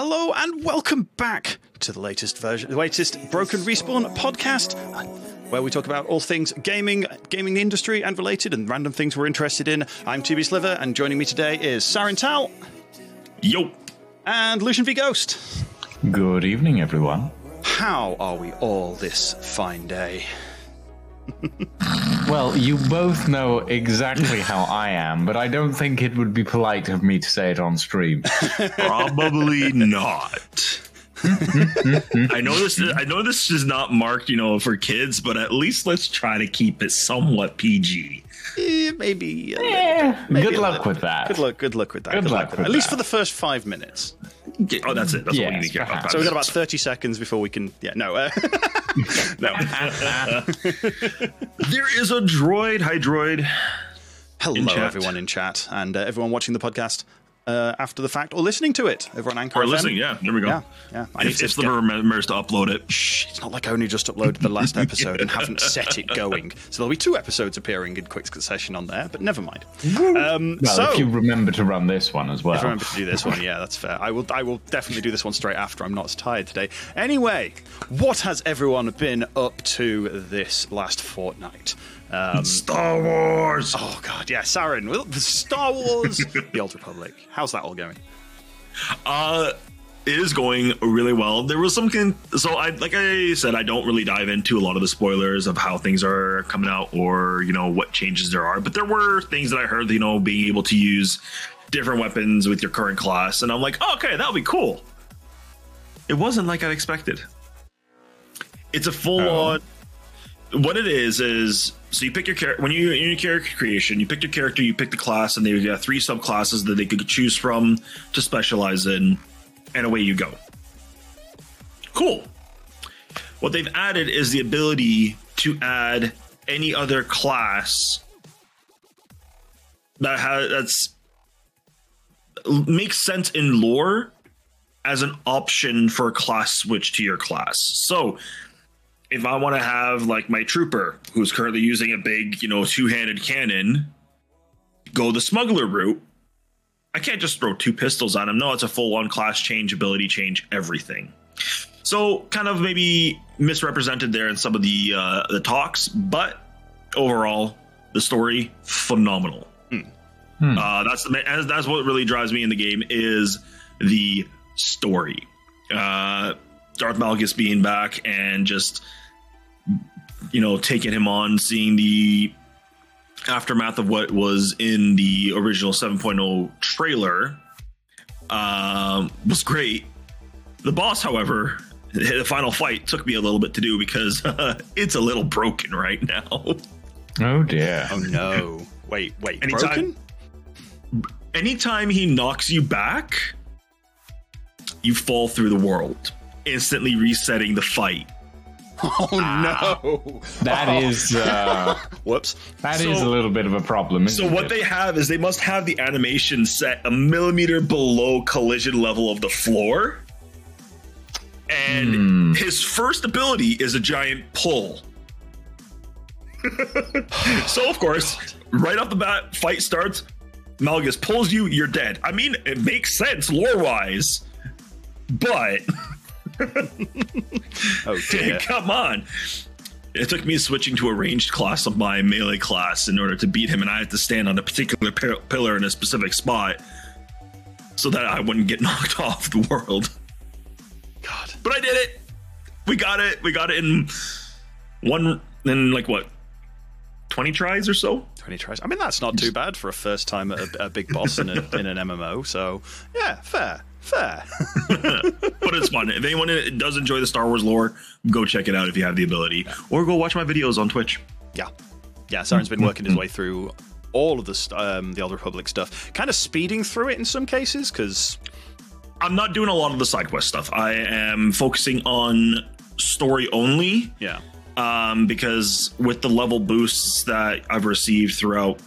Hello and welcome back to the latest version, the latest Broken Respawn podcast, where we talk about all things gaming, gaming industry and related, and random things we're interested in. I'm TB Sliver, and joining me today is Sarin Tal Yo. and Lucian V Ghost. Good evening, everyone. How are we all this fine day? Well, you both know exactly how I am, but I don't think it would be polite of me to say it on stream. Probably not. I know this. Is, I know this is not marked, you know, for kids, but at least let's try to keep it somewhat PG. Eh, maybe. a little Eh, maybe good luck with that. Good luck. Good luck with that. Good luck with with At least for the first five minutes. Oh, that's it. That's all you need to care about. So we've got about thirty seconds before we can. Yeah. No. Uh, no. there is a droid. Hi, droid. Hello, chat. everyone in chat and uh, everyone watching the podcast uh, after the fact or listening to it over on Anchor. Or FM. listening. Yeah, there we go. Yeah, yeah. I If, to if get- Sliver remembers to upload it. Shh, it's not like I only just uploaded the last episode and haven't set it going. So there'll be two episodes appearing in quick succession on there, but never mind. Um, Well, so, if you remember to run this one as well. if I remember to do this one, yeah, that's fair. I will. I will definitely do this one straight after. I'm not as tired today. Anyway, what has everyone been up to this last fortnight? Um, Star Wars. oh God, yeah, Sarin, well, the Star Wars, the Old Republic. How's that all going? Uh, it is going really well. There was some con- so I like I said I don't really dive into a lot of the spoilers of how things are coming out or you know what changes there are, but there were things that I heard you know being able to use different weapons with your current class, and I'm like, oh, okay, that'll be cool. It wasn't like I expected. It's a full Oh. on. What it is is so you pick your character when you in your character creation, you pick your character, you pick the class, and they've got three subclasses that they could choose from to specialize in, and away you go. Cool. What they've added is the ability to add any other class that has that's makes sense in lore as an option for a class switch to your class. So if I want to have like my trooper who's currently using a big, you know, two-handed cannon go the smuggler route, I can't just throw two pistols on him. No, it's a full-on class change, ability change, everything. So kind of maybe misrepresented there in some of the uh, the talks, but overall, the story phenomenal. Hmm. Uh, that's the that's what really drives me in the game is the story. Uh, Darth Malgus being back and just you know taking him on, seeing the aftermath of what was in the original 7.0 trailer um, was great. The boss, however, the final fight took me a little bit to do because it's a little broken right now. Oh dear. Oh no! Wait, wait, Anytime- broken? Anytime he knocks you back, you fall through the world, instantly resetting the fight. Oh no! That Oh, is uh, Whoops. that is So- a little bit of a problem. So isn't what it? they have is they must have the animation set a millimeter below collision level of the floor. And Hmm. his first ability is a giant pull. so of course, right off the bat, fight starts. Malgus pulls you, you're dead. I mean, it makes sense lore-wise, but Oh dear. Come on. It took me switching to a ranged class of my melee class in order to beat him, and I had to stand on a particular pi- pillar in a specific spot so that I wouldn't get knocked off the world. God. But I did it. We got it. We got it in one, in like what, 20 tries or so? 20 tries. I mean, that's not too bad for a first time at a, a big boss in, a, in an MMO. So, yeah, fair. Fair. But it's fun. If anyone does enjoy the Star Wars lore, go check it out if you have the ability, or go watch my videos on Twitch. yeah. Yeah, Sarin's been working his way through all of the, um, the Old Republic stuff, kind of speeding through it in some cases, because I'm not doing a lot of the side quest stuff. I am focusing on story only yeah. um, because with the level boosts that I've received throughout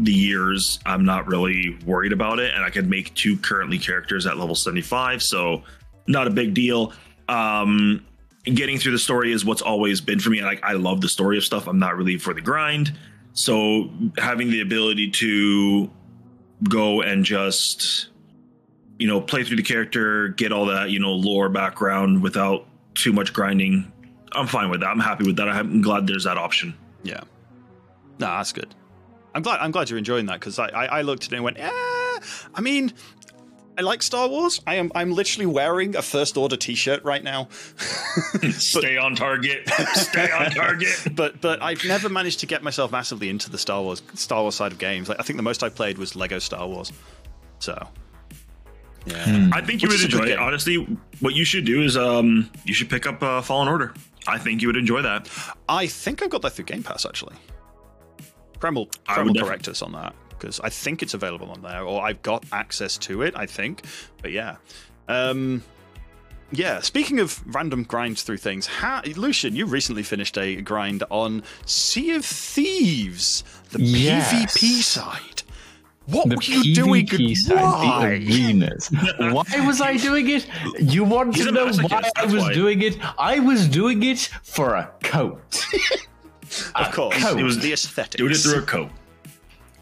the years, I'm not really worried about it, and I can make two currently characters at level 75, so not a big deal. Um, getting through the story is what's always been for me. Like I love the story of stuff. I'm not really for the grind, so having the ability to go and just you know, play through the character, get all that, you know, lore background without too much grinding, I'm fine with that. I'm happy with that. I'm glad there's that option. Yeah. No, that's good. I'm glad. I'm glad you're enjoying that because I, I, I looked at it and went, yeah. I mean, I like Star Wars. I am. I'm literally wearing a First Order T-shirt right now. Stay on target. Stay on target. but but I've never managed to get myself massively into the Star Wars Star Wars side of games. Like I think the most I played was Lego Star Wars. So yeah, I think you Which would is a good enjoy it. game. Honestly, what you should do is um you should pick up uh, Fallen Order. I think you would enjoy that. I think I've got that through Game Pass actually. Kreml, Kreml correct us on that because I think it's available on there, or I've got access to it. I think, but yeah, um, yeah. Speaking of random grinds through things, how, Lucian, you recently finished a grind on Sea of Thieves, the Yes. PvP side. What The were you doing? PvP and side, why? why was I doing it? You want He's to know why I was why. doing it? I was doing it for a coat. Of course, coat. it was the aesthetics. Do it through a coat.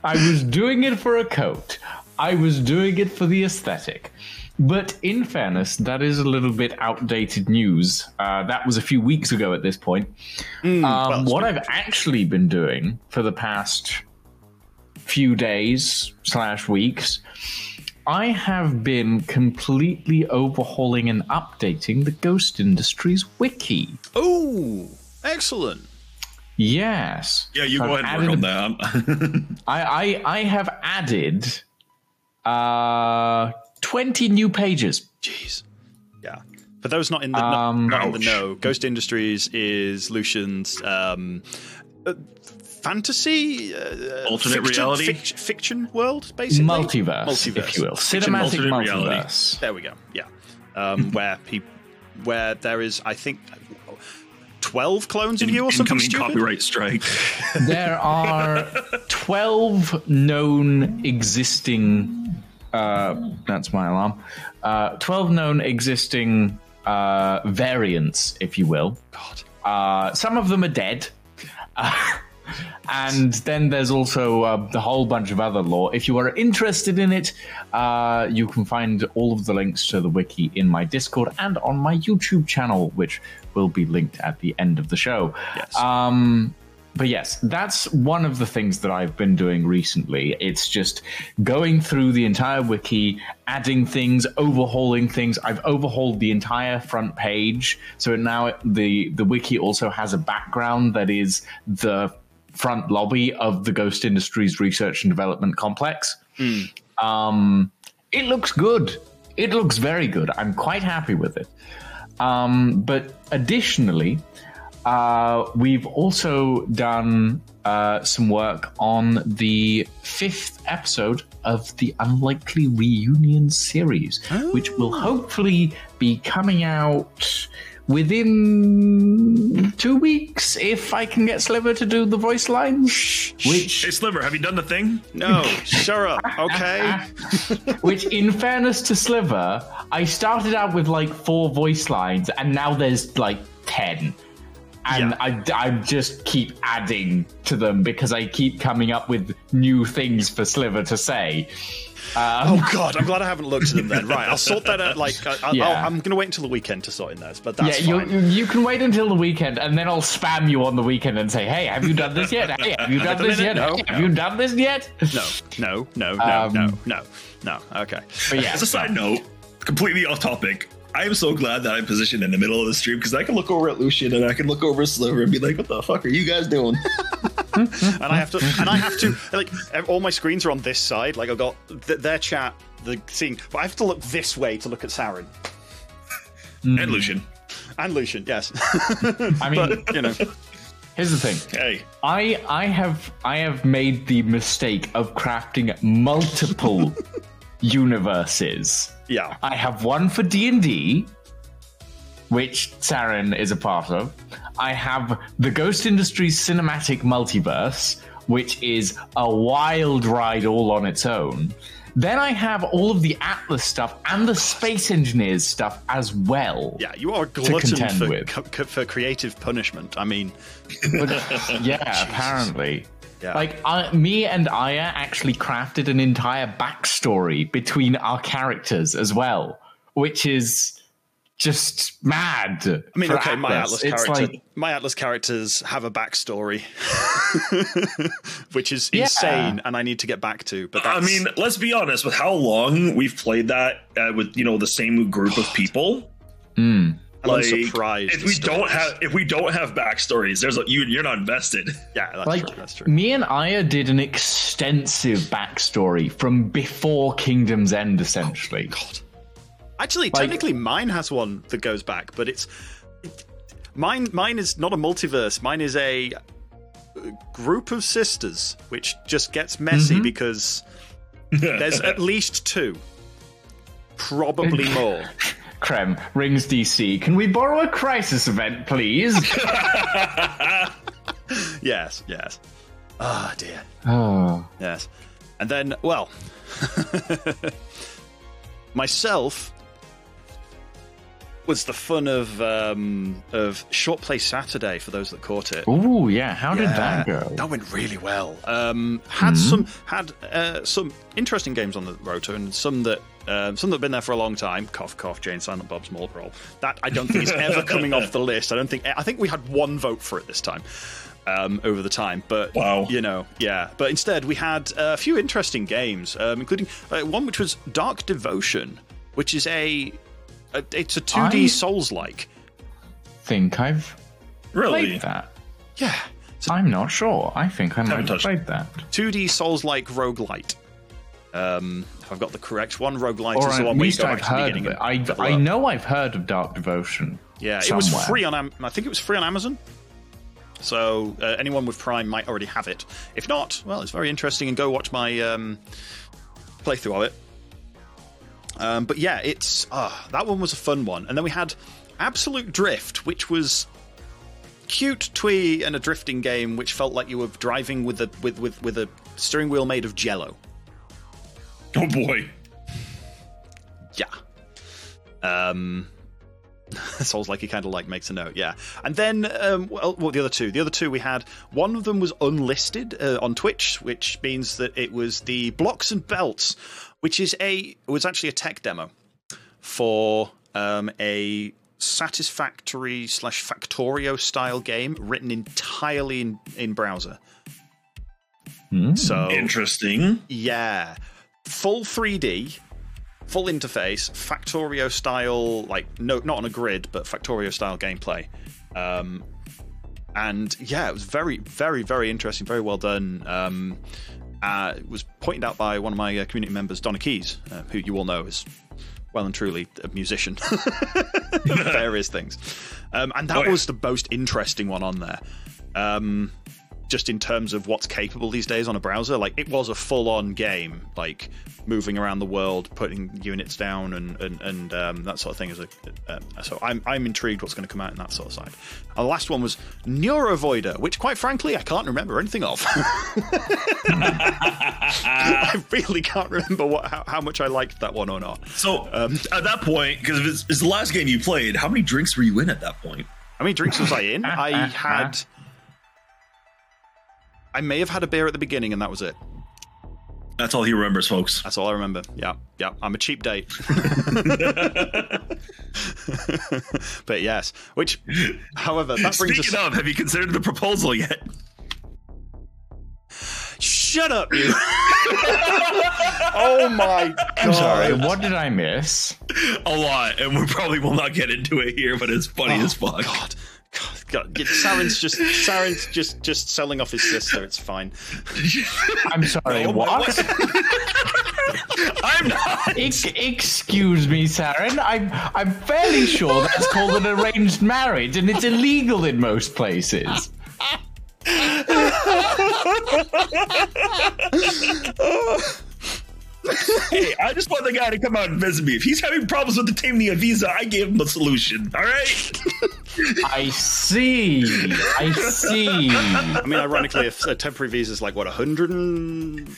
I was doing it for a coat. I was doing it for the aesthetic. But in fairness, that is a little bit outdated news. Uh, that was a few weeks ago at this point. um, well, what I've actually been doing for the past few days slash weeks, I have been completely overhauling and updating the Ghost Industries wiki. Oh, excellent. Yes. Yeah, you I've go ahead and work on that. I, I I have added uh 20 new pages. Jeez. Yeah. For those not in the, Um, not in the know, Ghost Industries is Lucian's um, uh, fantasy, uh, Alternate fiction, reality? fic- fiction world, basically. Multiverse, Multiverse. if you will. Fiction Cinematic alternate reality. multiverse. There we go. Yeah. Um, where people, where there is, I think, twelve clones of you or something stupid. copyright strike. There are 12 known existing uh that's my alarm. Uh 12 known existing uh variants, if you will. God. Uh, some of them are dead. Uh, and then there's also uh, the whole bunch of other lore. If you are interested in it, uh, you can find all of the links to the wiki in my Discord and on my YouTube channel, which will be linked at the end of the show. Yes. Um, but yes, that's one of the things that I've been doing recently. It's just going through the entire wiki, adding things, overhauling things. I've overhauled the entire front page, so now the the wiki also has a background that is the front lobby of the Ghost Industries Research and Development Complex. Um, it looks good. It looks very good. I'm quite happy with it. Um, but additionally, uh, we've also done uh, some work on the fifth episode of the Unlikely Reunion series, which will hopefully be coming out within two weeks if I can get Sliver to do the voice lines. Which hey, Sliver, have you done the thing? No, shut up. Okay. Which, in fairness to Sliver, I started out with like four voice lines, and now there's like ten. And Yeah. I, I just keep adding to them because I keep coming up with new things for Sliver to say. Oh God, I'm glad I haven't looked at them then. Right, I'll sort that out. Like, I, Yeah. I'm going to wait until the weekend to sort in those, but Yeah, that's you, fine. you can wait until the weekend, and then I'll spam you on the weekend and say, "Hey, have you done this yet? Hey, have you done this yet? No, Hey, have no. you done this yet?" No, no, no, no, Um, no, no, no. Okay. But yeah, As a side note, completely off topic. I am so glad that I'm positioned in the middle of the stream because I can look over at Lucian and I can look over at Sliver and be like, "What the fuck are you guys doing?" and I have to, and I have to, like, all my screens are on this side. Like, I've got th- their chat, the scene, but I have to look this way to look at Sarin and hmm. Lucian, and Lucian. Yes, I mean, but you know, here's the thing. hey, I I have I have made the mistake of crafting multiple universes. yeah, I have one for D and D, which Sarin is a part of. I have the Ghost Industries cinematic multiverse, which is a wild ride all on its own. Then I have all of the Atlas stuff and the Space Engineers stuff as well. yeah. You are glutton for co- for creative punishment. I mean, But, yeah, apparently. Yeah. Like I, me and Aya actually crafted an entire backstory between our characters as well, which is just mad. I mean, for okay, my Atlas It's character, like- my Atlas characters have a backstory, which is Yeah. insane, and I need to get back to. But that's, I mean, let's be honest. With how long we've played that uh, with you know the same group of people, I'm like surprised. if the we don't stories. have if we don't have backstories, there's a, you you're not invested. yeah, that's like true. That's true. me and Aya did an extensive backstory from before Kingdom's End, essentially. God. Actually, Like- technically, mine has one that goes back, but it's mine. Mine is not a multiverse. Mine is a group of sisters, which just gets messy Mm-hmm. because there's at least two, probably more. Krem rings DC. Can we borrow a crisis event, please? yes, yes. Ah, dear. oh, Yes. And then, well, myself was the fun of um, of Short Play Saturday for those that caught it. ooh, yeah. How did that go? That went really well. Um, had Mm-hmm. some had uh, some interesting games on the rotor, and some that um, some that have been there for a long time. Cough, cough. Jay and Silent Bob's Mall Brawl. That I don't think is ever coming off the list. I don't think. I think we had one vote for it this time. Um, over the time, but Wow. you know, yeah. But instead, we had a few interesting games, um, including uh, one which was Dark Devotion, which is a, a it's a two D Souls like. think I've Really? played that. Yeah, I'm not sure. I think I might have played that. 2D Souls like roguelite. Um, if I've got the correct one, roguelite Or is the one where you go I've back to the beginning. I, I know I've heard of Dark Devotion. Yeah, it was free on. Am- I think it was free on Amazon. So uh, anyone with Prime might already have it. If not, well, it's very interesting, and go watch my um, playthrough of it. Um, but yeah, it's ah, that one was a fun one, and then we had Absolute Drift, which was cute twee and a drifting game, which felt like you were driving with a with with, with a steering wheel made of Jello. Oh boy. Yeah. Um, Souls like he kind of like makes a note, yeah. And then, um, well, well, the other two, the other two we had, one of them was unlisted uh, on Twitch, which means that it was the Blocks and Belts, which is a it was actually a tech demo for um, a Satisfactory slash Factorio style game written entirely in, in browser. So Interesting. yeah, full 3D, full interface, Factorio style, like no, not on a grid, but Factorio style gameplay. Um, and yeah, it was very, very, very interesting, very well done. Um, uh, it was pointed out by one of my uh, community members, Donna Keys, uh, who you all know is well and truly a musician, various things. Um, and that Oh, yeah. was the most interesting one on there. Um, just in terms of what's capable these days on a browser. Like it was a full-on game, like moving around the world, putting units down, and and, and um, that sort of thing. As a uh, so, I'm I'm intrigued what's going to come out in that sort of side. And the last one was Neurovoider, which quite frankly I can't remember anything of. I really can't remember what how, how much I liked that one or not. So Um, at that point, because it's, it's the last game you played, how many drinks were you in at that point? How many drinks was I in? I had. I may have had a beer at the beginning, and that was it. That's all he remembers, folks. That's all I remember. Yeah, yeah. I'm a cheap date. but yes, which, however, that brings Speaking us. of, have you considered the proposal yet? Shut up, you! oh my god! I'm sorry, what did I miss? A lot, and we probably will not get into it here, but it's funny oh as fuck. Oh, God. God, God. Sarin's just Sarin's just just selling off his sister. It's fine. I'm sorry, Oh, what? I'm not. Ex- excuse me, Sarin. I'm I'm fairly sure that's called an arranged marriage, and it's illegal in most places. Hey, I just want the guy to come out and visit me. If he's having problems with the Tamnia visa, I gave him a solution. All right. I see. I see. I mean, ironically, if a temporary visa is like what a hundred and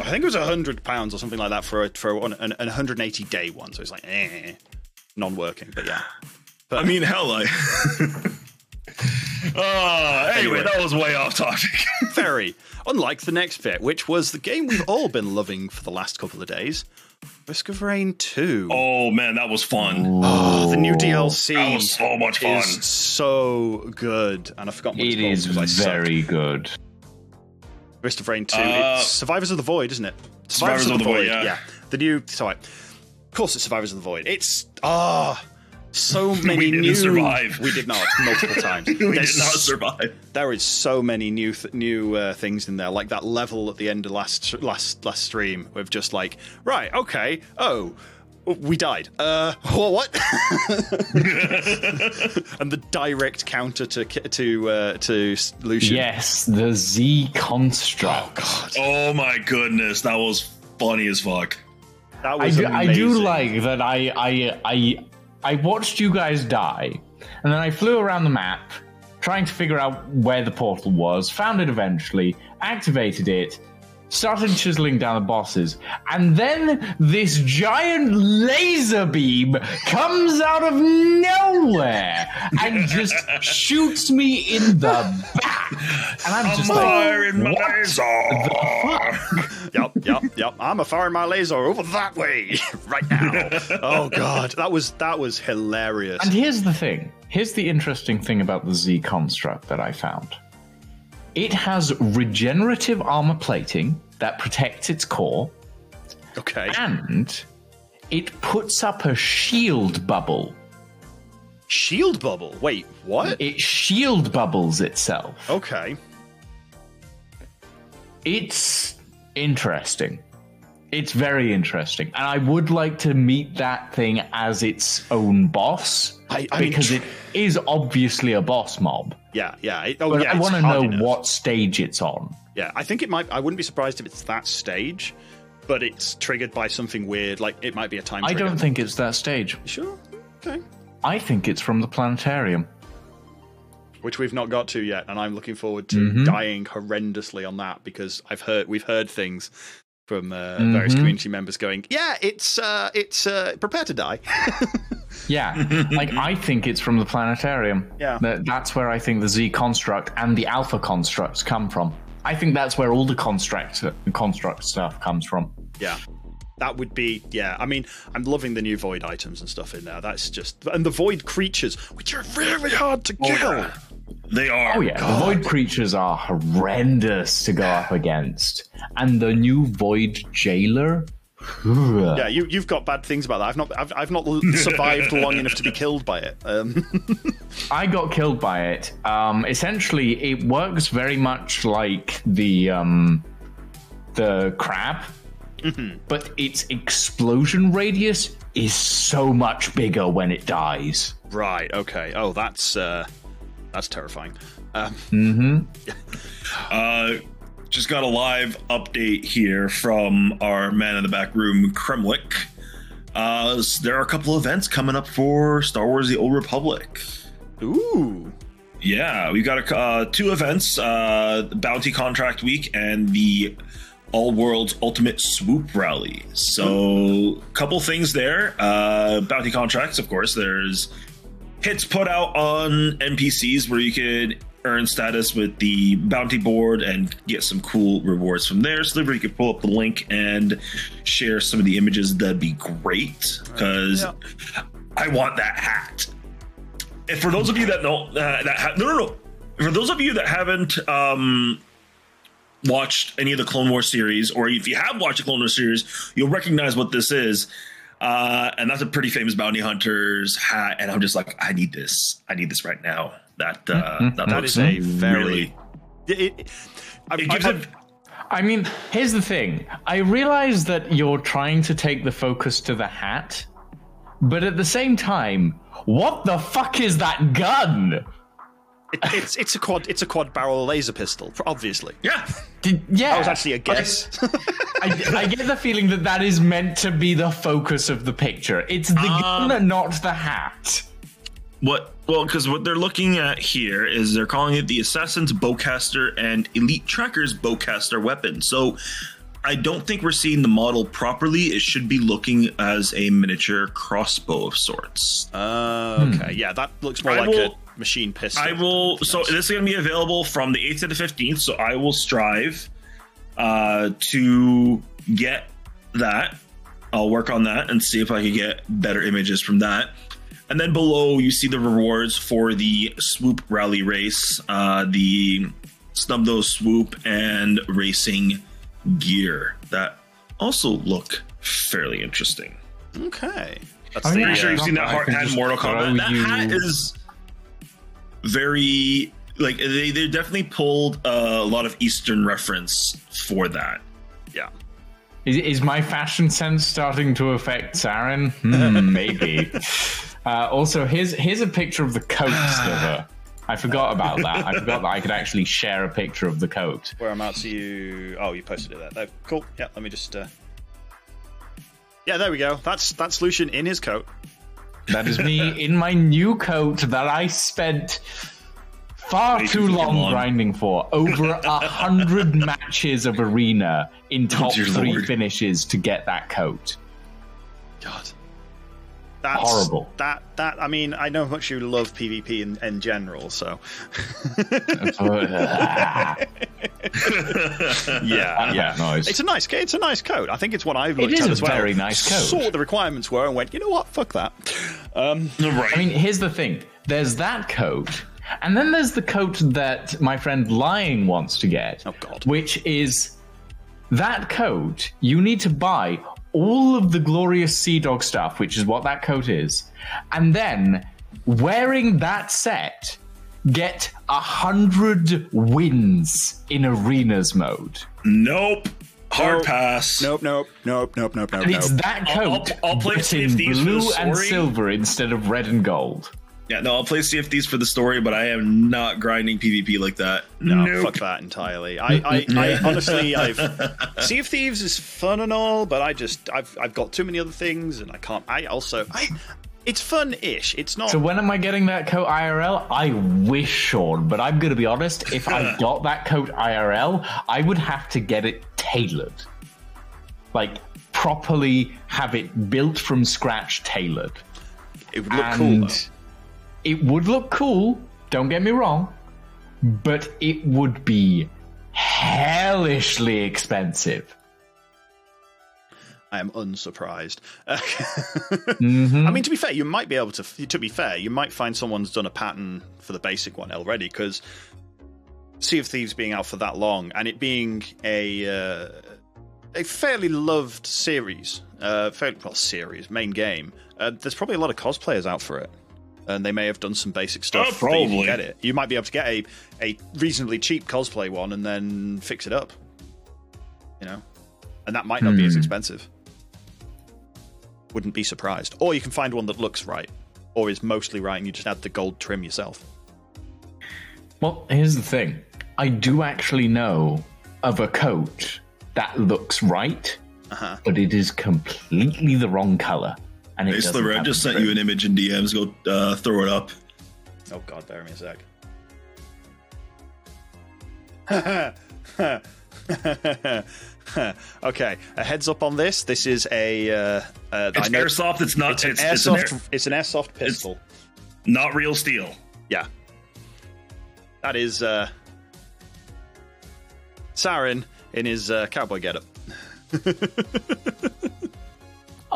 I think it was a hundred pounds or something like that for a, for an, an 180 day one. So it's like eh, non-working, but yeah. But, I mean, hell, I. Uh, anyway, Anyway. that was way off topic. Very. Unlike the next bit, which was the game we've all been loving for the last couple of days Risk of Rain 2. oh man, that was fun. Oh, the new DLC That was so much fun. is so good. And I forgot what It it's called is 'cause I suck. very good. Risk of Rain 2. Uh, it's Survivors of the Void, isn't it? Survivors of the Void, yeah. The new. Sorry. Of course, it's Survivors of the Void. It's. Ah. So many didn't new. survive. We did not multiple times. we did not survive. there is so many new th- new uh, things in there, like that level at the end of last last last stream with just like, right, okay, oh, we died. Uh, wha- what? and the direct counter to to uh, to Lucian. Yes, the Z construct. God, Oh my goodness, that was funny as fuck. that I was do, I do like that. I, I I I watched you guys die, and then I flew around the map trying to figure out where the portal was. Found it eventually, activated it, started chiseling down the bosses, and then this giant laser beam comes out of nowhere and just shoots me in the back, and I'm just like, Firing my what laser. Yep, yep, yep. I'm a firing my laser over that way right now. oh god, that was that was hilarious. And here's the thing. Here's the interesting thing about the Z construct that I found. It has regenerative armor plating that protects its core, Okay, and it puts up a shield bubble. shield bubble. Wait, what? It shield bubbles itself. Okay, It's interesting. It's very interesting. And I would like to meet that thing as its own boss. I- I mean, because tr- it is obviously a boss mob. yeah, yeah. It- oh, But yeah. I want to know hardiness. what stage it's on. Yeah, I think it might. I wouldn't be surprised if it's that stage, but it's triggered by something weird. Like it might be a time. I trigger. don't think it's that stage. Sure. Okay. I think it's from the planetarium. Which we've not got to yet, and I'm looking forward to Mm-hmm. dying horrendously on that because I've heard we've heard things from uh, Mm-hmm. various community members going, "Yeah, it's uh, it's uh, prepare to die." Yeah, like I think it's from the planetarium. Yeah. That, that's where I think the Z construct and the alpha constructs come from. I think that's where all the construct construct stuff comes from. yeah. That would be, yeah. I mean, I'm loving the new void items and stuff in there. That's just, and the void creatures, which are really hard to oh, kill. yeah. They are. Oh yeah, the void creatures are horrendous to go up against, and the new void jailer. Yeah, you, you've got bad things about that. I've not, I've, I've not survived long enough to be killed by it. Um, I got killed by it. Um, essentially, it works very much like the um, the crab, but its explosion radius is so much bigger when it dies. right. Okay. Oh, that's uh, that's terrifying. Um, Uh, just got a live update here from our man in the back room, Kremlik. Uh, there are a couple events coming up for Star Wars: The Old Republic. ooh. Yeah, we've got a, uh, two events: uh, the Bounty Contract Week and the All Worlds Ultimate Swoop Rally. So, a couple things there. Uh, bounty contracts, of course. There's hits put out on NPCs where you could earn status with the bounty board and get some cool rewards from there. So, if you could pull up the link and share some of the images, that'd be great because Yeah. I want that hat. And for those of you that know uh, that ha- no no no, for those of you that haven't um watched any of the Clone Wars series, or if you have watched the Clone Wars series, you'll recognize what this is. Uh, and that's a pretty famous bounty hunter's hat, and I'm just like, I need this. I need this right now. That uh, hmm, hmm. that, That looks is a very. really. It, it, I, It gives I- it. I mean, here's the thing. I realize that you're trying to take the focus to the hat, but at the same time, what the fuck is that gun? it, it's it's a quad it's a quad barrel laser pistol, obviously. Yeah, Did, yeah, That was actually a guess. I, I get the feeling that that is meant to be the focus of the picture. It's the um, gun, not the hat. What? Well, because what they're looking at here is they're calling it the Assassin's Bowcaster and Elite Tracker's Bowcaster weapon. So I don't think we're seeing the model properly. It should be looking as a miniature crossbow of sorts. Uh, okay, yeah, that looks more I like will- a machine pistol. I will. So this is going to be available from the 8th to the 15th. So I will strive uh, to get that. I'll work on that and see if I can get better images from that. And then below, you see the rewards for the swoop rally race, uh, the snub nose swoop, and racing gear that also look fairly interesting. Okay. That's I mean, the, Pretty sure uh, you've seen that I hard hat in Mortal Kombat. That you- hat is very like they they definitely pulled a lot of Eastern reference for that. yeah. Is, is my fashion sense starting to affect Sarin? Hmm, maybe. uh, also, here's here's a picture of the coat sliver. I forgot about that. I forgot that I could actually share a picture of the coat. Where I'm Whereabouts are you? Oh, you posted it there. Cool. Yeah. Let me just. Uh... Yeah, there we go. That's that's Lucian in his coat. That is me in my new coat that I spent far too long long. grinding for. Over a hundred matches of arena in top dear three Lord. finishes to get that coat. God. That's, Horrible. That that I mean, I know how much you love PvP in, in general, so yeah, yeah, nice. It's a nice, it's a nice coat. I think it's one I've looked is at a as well. very nice coat. Saw what the requirements were and went, you know what, fuck that. Um, Right. I mean, here's the thing. There's that coat, and then there's the coat that my friend Lying wants to get. Oh, God. Which is that coat. You need to buy all of the glorious Sea Dog stuff, which is what that coat is, and then wearing that set, get a hundred wins in arenas mode. nope. Hard Nope. pass. nope, nope, nope, nope, nope, nope. And it's nope. that I'll- I'll- coat, I'll play but in of Thieves for the blue and silver instead of red and gold. Yeah, no, I'll play Sea of Thieves for the story, but I am not grinding PvP like that. No, Nope. fuck that entirely. I, I, I honestly, I've Sea of Thieves is fun and all, but I just, I've, I've got too many other things, and I can't. I also, I, it's fun-ish. It's not. So when am I getting that coat IRL? I wish, Sean, but I'm going to be honest. If I got that coat IRL, I would have to get it tailored, like properly have it built from scratch, tailored. it would look cool. Though. It would look cool. Don't get me wrong, but it would be hellishly expensive. I am unsurprised. I Mhm. mean, to be fair, you might be able to. To be fair, you might find someone's done a pattern for the basic one already because Sea of Thieves being out for that long and it being a uh, a fairly loved series, uh, fairly, well, series main game. Uh, there's probably a lot of cosplayers out for it, and they may have done some basic stuff. Oh, that you can probably. get it. You might be able to get a a reasonably cheap cosplay one and then fix it up. You know, and that might not be as Hmm. expensive. Wouldn't be surprised. Or you can find one that looks right, or is mostly right, and you just add the gold trim yourself. Well, here's the thing. I do actually know of a coat that looks right, Uh-huh. but it is completely the wrong color. And it Hey, Sliver, I just sent you an image in DMs. Go uh, throw it up. Oh god, bear me a sec. okay, a heads up on this. This is a. Uh, uh, It's know- airsoft. It's not. It's an It's, it's, an airsoft. air- it's an airsoft pistol. not real steel. Yeah, that is uh, Sarin in his uh, cowboy getup.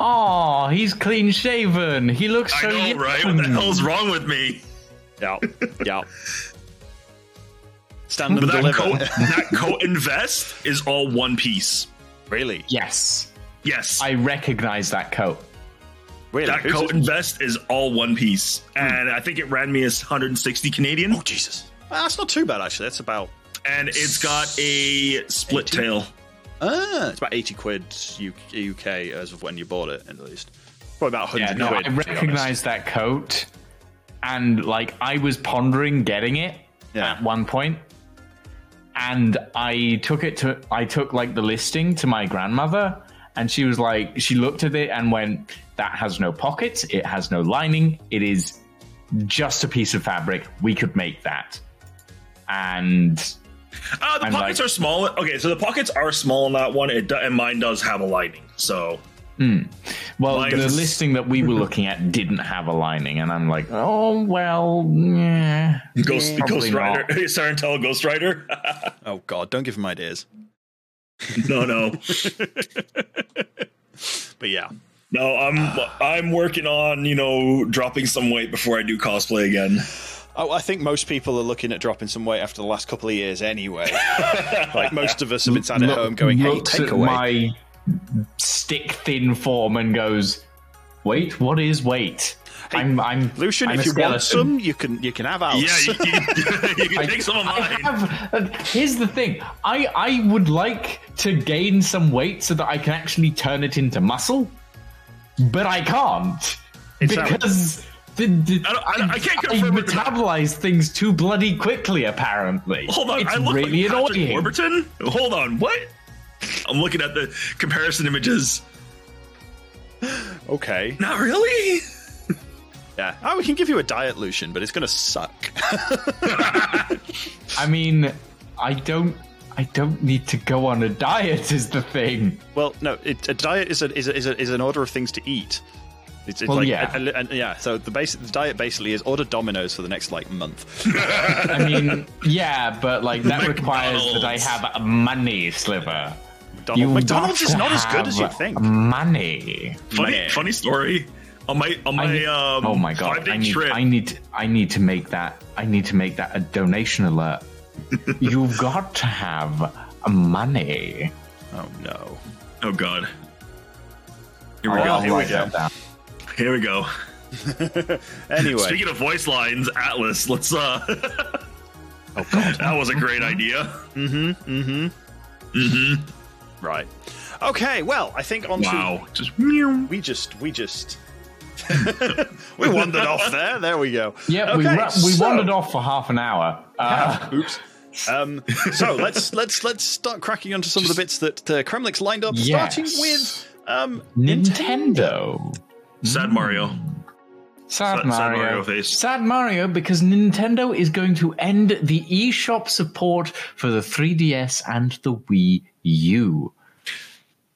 Oh, he's clean shaven. He looks so I know, young. right? What the hell's wrong with me? Yeah, yeah. Stand But and that deliver. coat, that coat and vest is all one piece. really, Yes, Yes, I recognize that coat. really. that Who's coat it? and vest is all one piece, and I think it ran me as 160 Canadian, Oh Jesus, Well, that's not too bad actually. That's about and it's got a split 80? tail. Ah, it's about eighty quid U- UK as of when you bought it, at least. Probably about hundred Yeah, no, quid. I to recognize that coat, and like I was pondering getting it Yeah. at one point, and I took it to I took like the listing to my grandmother, and she was like, she looked at it and went, "That has no pockets. It has no lining. It is just a piece of fabric. We could make that." And Uh, the I'm pockets like- are small. Okay, so the pockets are small on that one. It do, and mine does have a lining. So Well, Mine the is- listing that we were looking at didn't have a lining, and I'm like, oh well, yeah, Ghost, probably Ghost Rider, not. SarinTal Ghost Rider. Oh God, don't give him ideas. no, no, But yeah, no. I'm I'm working on you know dropping some weight before I do cosplay again. Oh, I think most people are looking at dropping some weight after the last couple of years anyway. like most of us have been sat at Look- home going, "Hey, take away." my stick thin form and goes, "Wait, what is weight? I'm, I'm Lucian, I'm if a you want some, you can you can have ours. Yeah, you, you, you can I- take some of I mine. have- uh, here's the thing. I I would like to gain some weight so that I can actually turn it into muscle, but I can't It's how- because. The, the, I don't- I don't- I can't confirm or deny. metabolize things too bloody quickly. Apparently, Hold on, it's I look really like Patrick annoying. Warburton. Hold on, what? I'm looking at the comparison images. okay. Not really. Yeah. Oh, we can give you a diet, Lucian, but it's going to suck. I mean, I don't. I don't need to go on a diet. Is the thing. well, no, it, a diet is a, is a, is a, is an order of things to eat. It's, it's Well, like yeah. a- a- and yeah. So the basic the diet basically is order Domino's for the next like month. I mean, yeah, but like that requires that I have a money sliver. Donald, You've is not as good as you think. Money. Funny, Man. funny story. On my on my need- um, oh my god! I need, trip. I need, I need to make that. I need to make that a donation alert. You've got to have money. Oh no. oh god. Here we I'll- go. Here we go. That down. Here we go. Anyway, Speaking of voice lines, Atlas. Let's uh. oh god. that was a great idea. Mm-hmm. Mm-hmm. Mm-hmm. Right. Okay. Well, I think on to Wow. Just meow. we just we just we wandered off there. There we go. Yeah, we Okay, ra- we so- wandered off for half an hour. Uh, Oops. Um, so let's let's let's start cracking onto some of the bits that uh, Kremlik's lined up, Yes. starting with um, Nintendo. Sad Mario. Sad Sad- sad Mario. Mario face. Sad Mario because Nintendo is going to end the eShop support for the 3DS and the Wii U.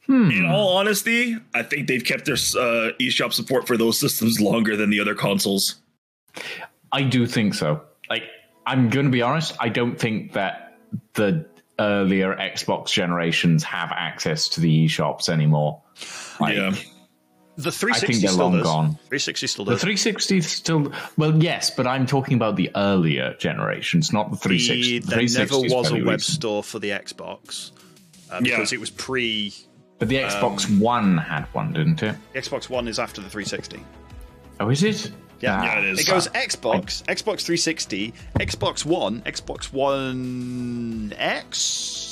In all honesty, I think they've kept their uh, eShop support for those systems longer than the other consoles. I do think so. Like, I'm going to be honest, I don't think that the earlier Xbox generations have access to the eShops anymore. Like, yeah. The 360 I 360 think they're still long does. gone. 360 still The 360 is still well, yes, but I'm talking about the earlier generations, not the 360. The- The there 360 never was a web recent. store for the Xbox uh, Yeah. because it was pre. But the Xbox Um, One had one, didn't it? The Xbox One is after the 360. Oh, is it? Yeah. Ah, Yeah, it is. It goes Xbox, Xbox 360, Xbox One, Xbox One X.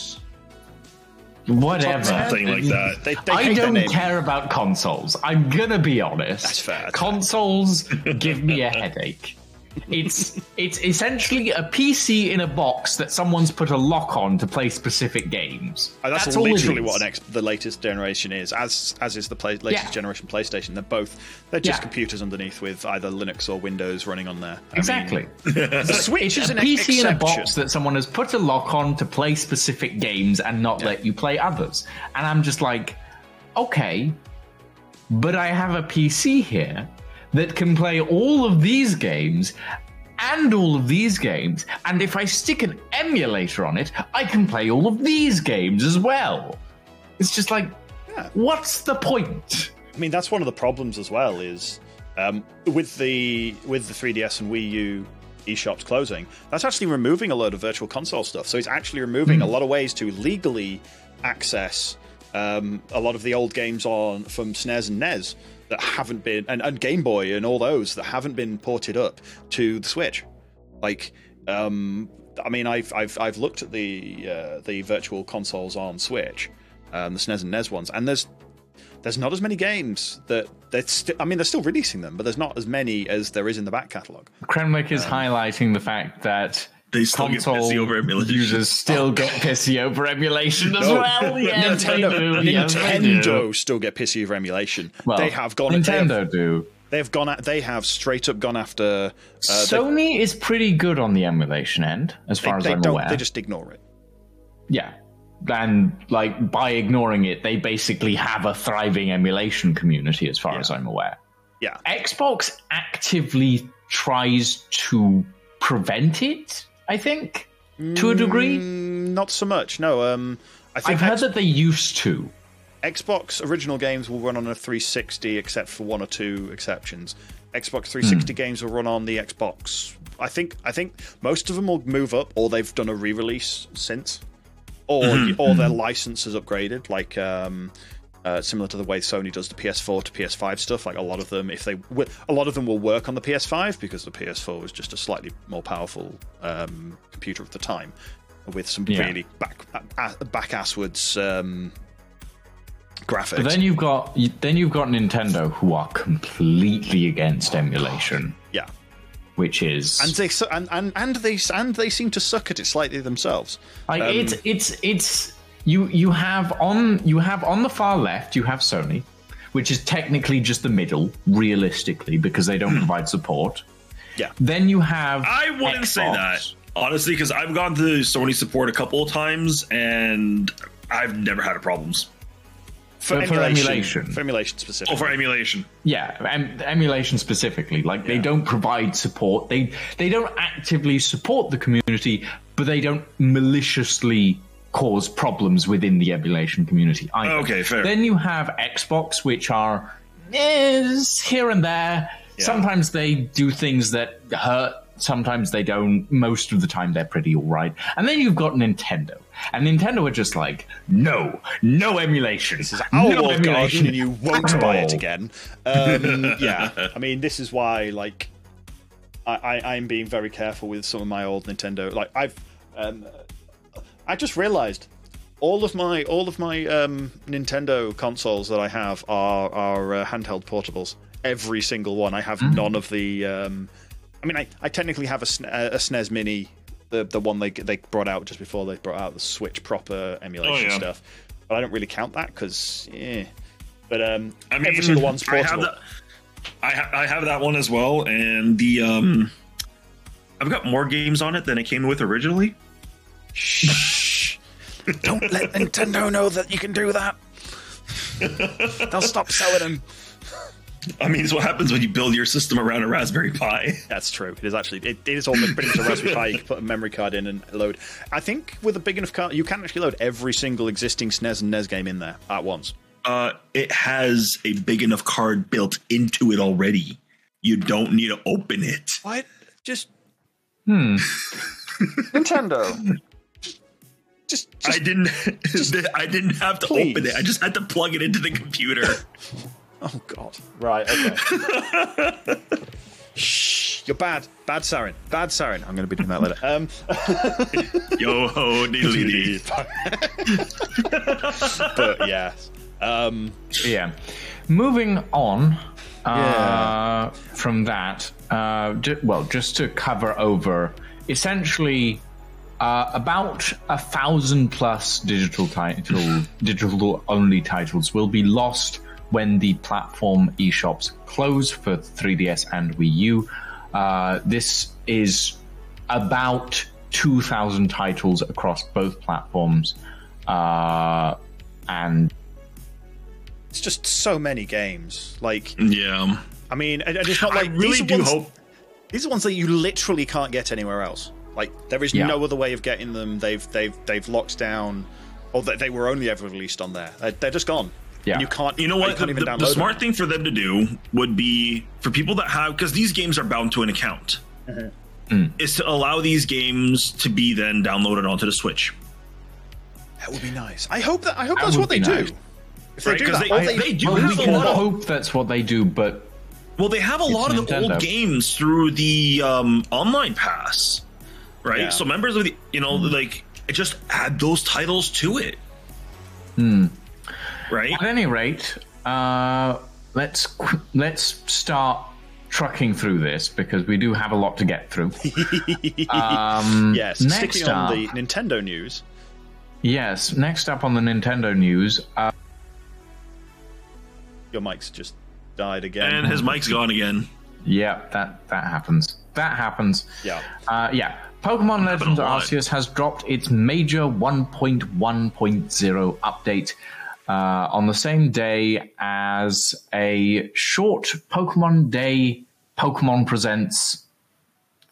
Whatever. Something like that. They, they I don't care about consoles. I'm gonna be honest. That's fair, Consoles give me a headache. It's it's essentially a PC in a box that someone's put a lock on to play specific games. Uh, that's, it literally what an X, the latest generation is, as as is the play, latest Yeah. generation PlayStation. They're both they're just Yeah. computers underneath with either Linux or Windows running on there. I mean, Exactly. the Switch is a PC in a box that someone has put a lock on to play specific games and not let you play others. And I'm just like, okay, but I have a PC here that can play all of these games and all of these games. And if I stick an emulator on it, I can play all of these games as well. It's just like, Yeah. what's the point? I mean, that's one of the problems as well. Is um, with the with the 3DS and Wii U eShops closing, that's actually removing a load of virtual console stuff. So it's actually removing a lot of ways to legally access um, a lot of the old games on from SNES and NES that haven't been and, and Game Boy and all those that haven't been ported up to the Switch. Like, um, I mean, I've I've I've looked at the uh, the virtual consoles on Switch, um, the SNES and NES ones, and there's there's not as many games that they're sti- I mean, they're still releasing them, but there's not as many as there is in the back catalog. Kremlik is highlighting the fact that They still get console pissy over emulation. users still get pissy over emulation as No. well. Yes, they do. Yes. Nintendo still get pissy over emulation. Well, they have gone. They Nintendo have, do. they have gone. At, they have straight up gone after. Uh, they- Sony is pretty good on the emulation end, as they, far as they I'm don't. aware. They just ignore it. Yeah, and like by ignoring it, they basically have a thriving emulation community, as far Yeah. as I'm aware. Yeah. Xbox actively tries to prevent it. I think to a degree. Mm, not so much. No. Um, I think I've heard X- that they used to. Xbox original games will run on a 360, except for one or two exceptions. Xbox 360 games will run on the Xbox. I think. I think most of them will move up, or they've done a re-release since, or or their license is upgraded, like um, uh, similar to the way Sony does the PS4 to PS5 stuff. Like a lot of them, if they wi- a lot of them will work on the PS5 because the PS4 was just a slightly more powerful um, computer at the time, with some Yeah. really back back asswards um, graphics. But then you've got then you've got Nintendo who are completely against emulation, yeah, which is and they su- and, and and they and they seem to suck at it slightly themselves. Like Um, it's it's it's you you have on you have on the far left you have Sony, which is technically just the middle, realistically, because they don't hmm. provide support. Yeah. Then you have I wouldn't say that honestly, because I've gone to Sony support a couple of times and I've never had problems. For, But for emulation. for emulation specifically. Oh, for emulation. Yeah, em- emulation specifically. Like they don't provide support. They they don't actively support the community, but they don't maliciously cause problems within the emulation community. Either. Okay, fair. Then you have Xbox, which are eh, here and there. Sometimes they do things that hurt. Sometimes they don't. Most of the time, they're pretty all right. And then you've got Nintendo, and Nintendo are just like, no, no emulation. This is Our no walled garden, and you won't buy it again. Um, yeah, I mean, this is why, like, I, I, I'm being very careful with some of my old Nintendo. Like, I've, um, I just realised all of my all of my um, Nintendo consoles that I have are are uh, handheld portables. Every single one. I have none of the. Um, I mean, I, I technically have a, a SNES Mini, the the one they they brought out just before they brought out the Switch proper emulation Oh, yeah. stuff. But I don't really count that because, yeah. But um, I mean, every single one's I have portable. that. I, ha- I have that one as well, and the um, I've got more games on it than it came with originally. Shh! Don't let Nintendo know that you can do that. They'll stop selling them. I mean, it's what happens when you build your system around a Raspberry Pi. That's true. It is actually. It, it is almost pretty much a Raspberry Pi. You can put a memory card in and load. I think with a big enough card, you can actually load every single existing SNES and NES game in there at once. Uh, it has a big enough card built into it already. You don't need to open it. What? Just Hmm. Nintendo. Just, I didn't. I didn't have to Please. open it. I just had to plug it into the computer. oh god. Right. Okay. Shh. You're bad. Bad Sarin. Bad Sarin. I'm going to be doing that later. Um. Yo ho diddly dee. but yeah. Um. yeah. Moving on uh, Yeah. from that, uh, ju- well, just to cover over, essentially, uh, about a thousand plus digital title, digital only titles will be lost when the platform eShops close for 3DS and Wii U. Uh, this is about 2,000 titles across both platforms. Uh, and It's just so many games. Like, Yeah. I mean, and and it's not I like really do ones- hope. These are ones that you literally can't get anywhere else. Like there is Yeah. no other way of getting them. They've they've they've locked down, or they, they were only ever released on there. They're, they're just gone. Yeah. And you can't. You know You what? can't The, even the- download the smart them. thing for them to do would be for people that have because these games are bound to an account. Mm-hmm. Is to allow these games to be then downloaded onto the Switch. That would be nice. I hope that. I hope That that's what they be do. nice. If they Right, do 'cause that, they- I- they, they do well, have we a can lot of- hope that's what they do, but Well, they have a lot of the old games through the um, online pass, right? Yeah. So members of the, you know, like just add those titles to it. Hmm. Right? At any rate, uh, let's let's start trucking through this because we do have a lot to get through. um, yes. next Sticking on up, the Nintendo news. yes, next up on the Nintendo news, uh, Your mic's just died again. And his mic's gone again. Yeah, that that happens. That happens. Yeah. Uh, yeah. Pokemon Legends. Arceus has dropped its major 1.1.0 update uh, on the same day as a short Pokemon Day Pokemon Presents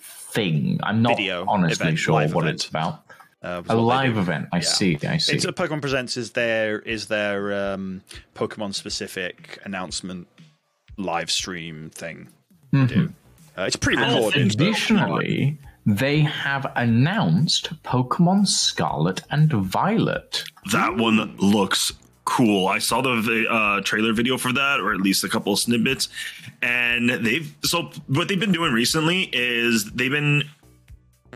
thing. I'm not Video honestly event, sure what event. it's about. Uh, A live event. I Yeah. see. I see. It's a Pokemon Presents is their is their um, Pokemon specific announcement live stream thing. they do. Uh, it's pre-recorded. but- Additionally, they have announced Pokemon Scarlet and Violet. That one looks cool. I saw the uh, trailer video for that, or at least a couple of snippets. And they've so what they've been doing recently is they've been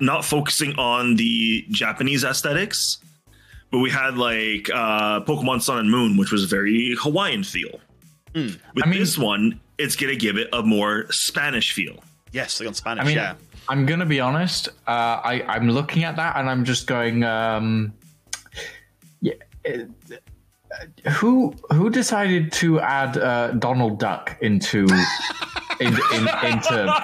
not focusing on the Japanese aesthetics, but we had like uh, Pokemon Sun and Moon, which was very Hawaiian feel. With I mean- this one, it's gonna give it a more Spanish feel. Yes, like on Spanish. I mean, yeah. I'm gonna be honest. Uh, I I'm looking at that and I'm just going. Um, yeah. uh, who who decided to add uh, Donald Duck into in, in, into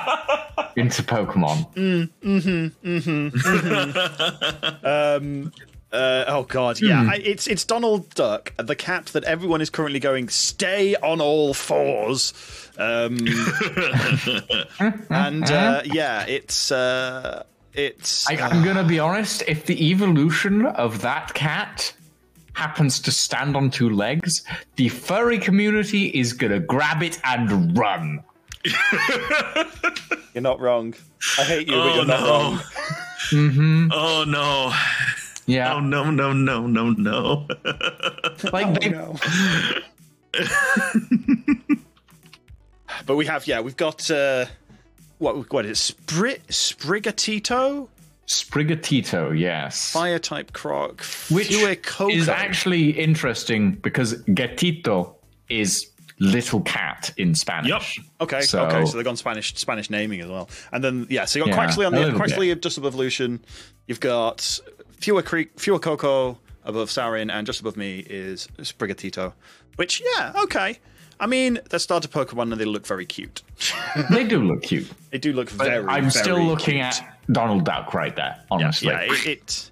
into Pokemon? Uh, oh God, yeah. Hmm. I, it's it's Donald Duck, the cat that everyone is currently going stay on all fours. Um, and uh, yeah, it's uh, it's I, I'm gonna be honest. If the evolution of that cat happens to stand on two legs, the furry community is gonna grab it and run. you're not wrong. I hate you, but Oh you're not no! wrong. Oh no! Yeah, Oh no! No! No! No! No! like they, No. but we have, yeah, we've got uh, what what is it? Spri- Sprigatito, Sprigatito, yes. fire type croc, Which Fuecoco. is actually interesting because gatito is little cat in Spanish. Yep. Okay, So- okay, so they've gone Spanish Spanish naming as well. And then yeah, so you got Yeah, Quaxly on a the little Quaxly bit. of Just Above Evolution. You've got Fewer Creek Fuecoco above Sarin, and just above me is Sprigatito. Which, yeah, okay. I mean, they're starter Pokemon and they look very cute. They do look cute. They do look But very I'm still looking cute. at Donald Duck right there, honestly. Yeah, it, it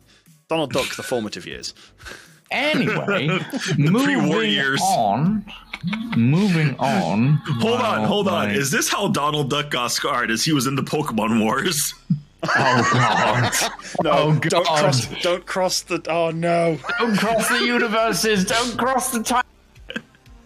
Donald Duck, the formative years. Anyway, pre-war moving years. on. Moving on. Hold on, oh hold on. my- Is this how Donald Duck got scarred? As he was in the Pokemon Wars? Oh god! No, Oh, don't God. cross don't cross the oh no. Don't cross the universes. Don't cross the time.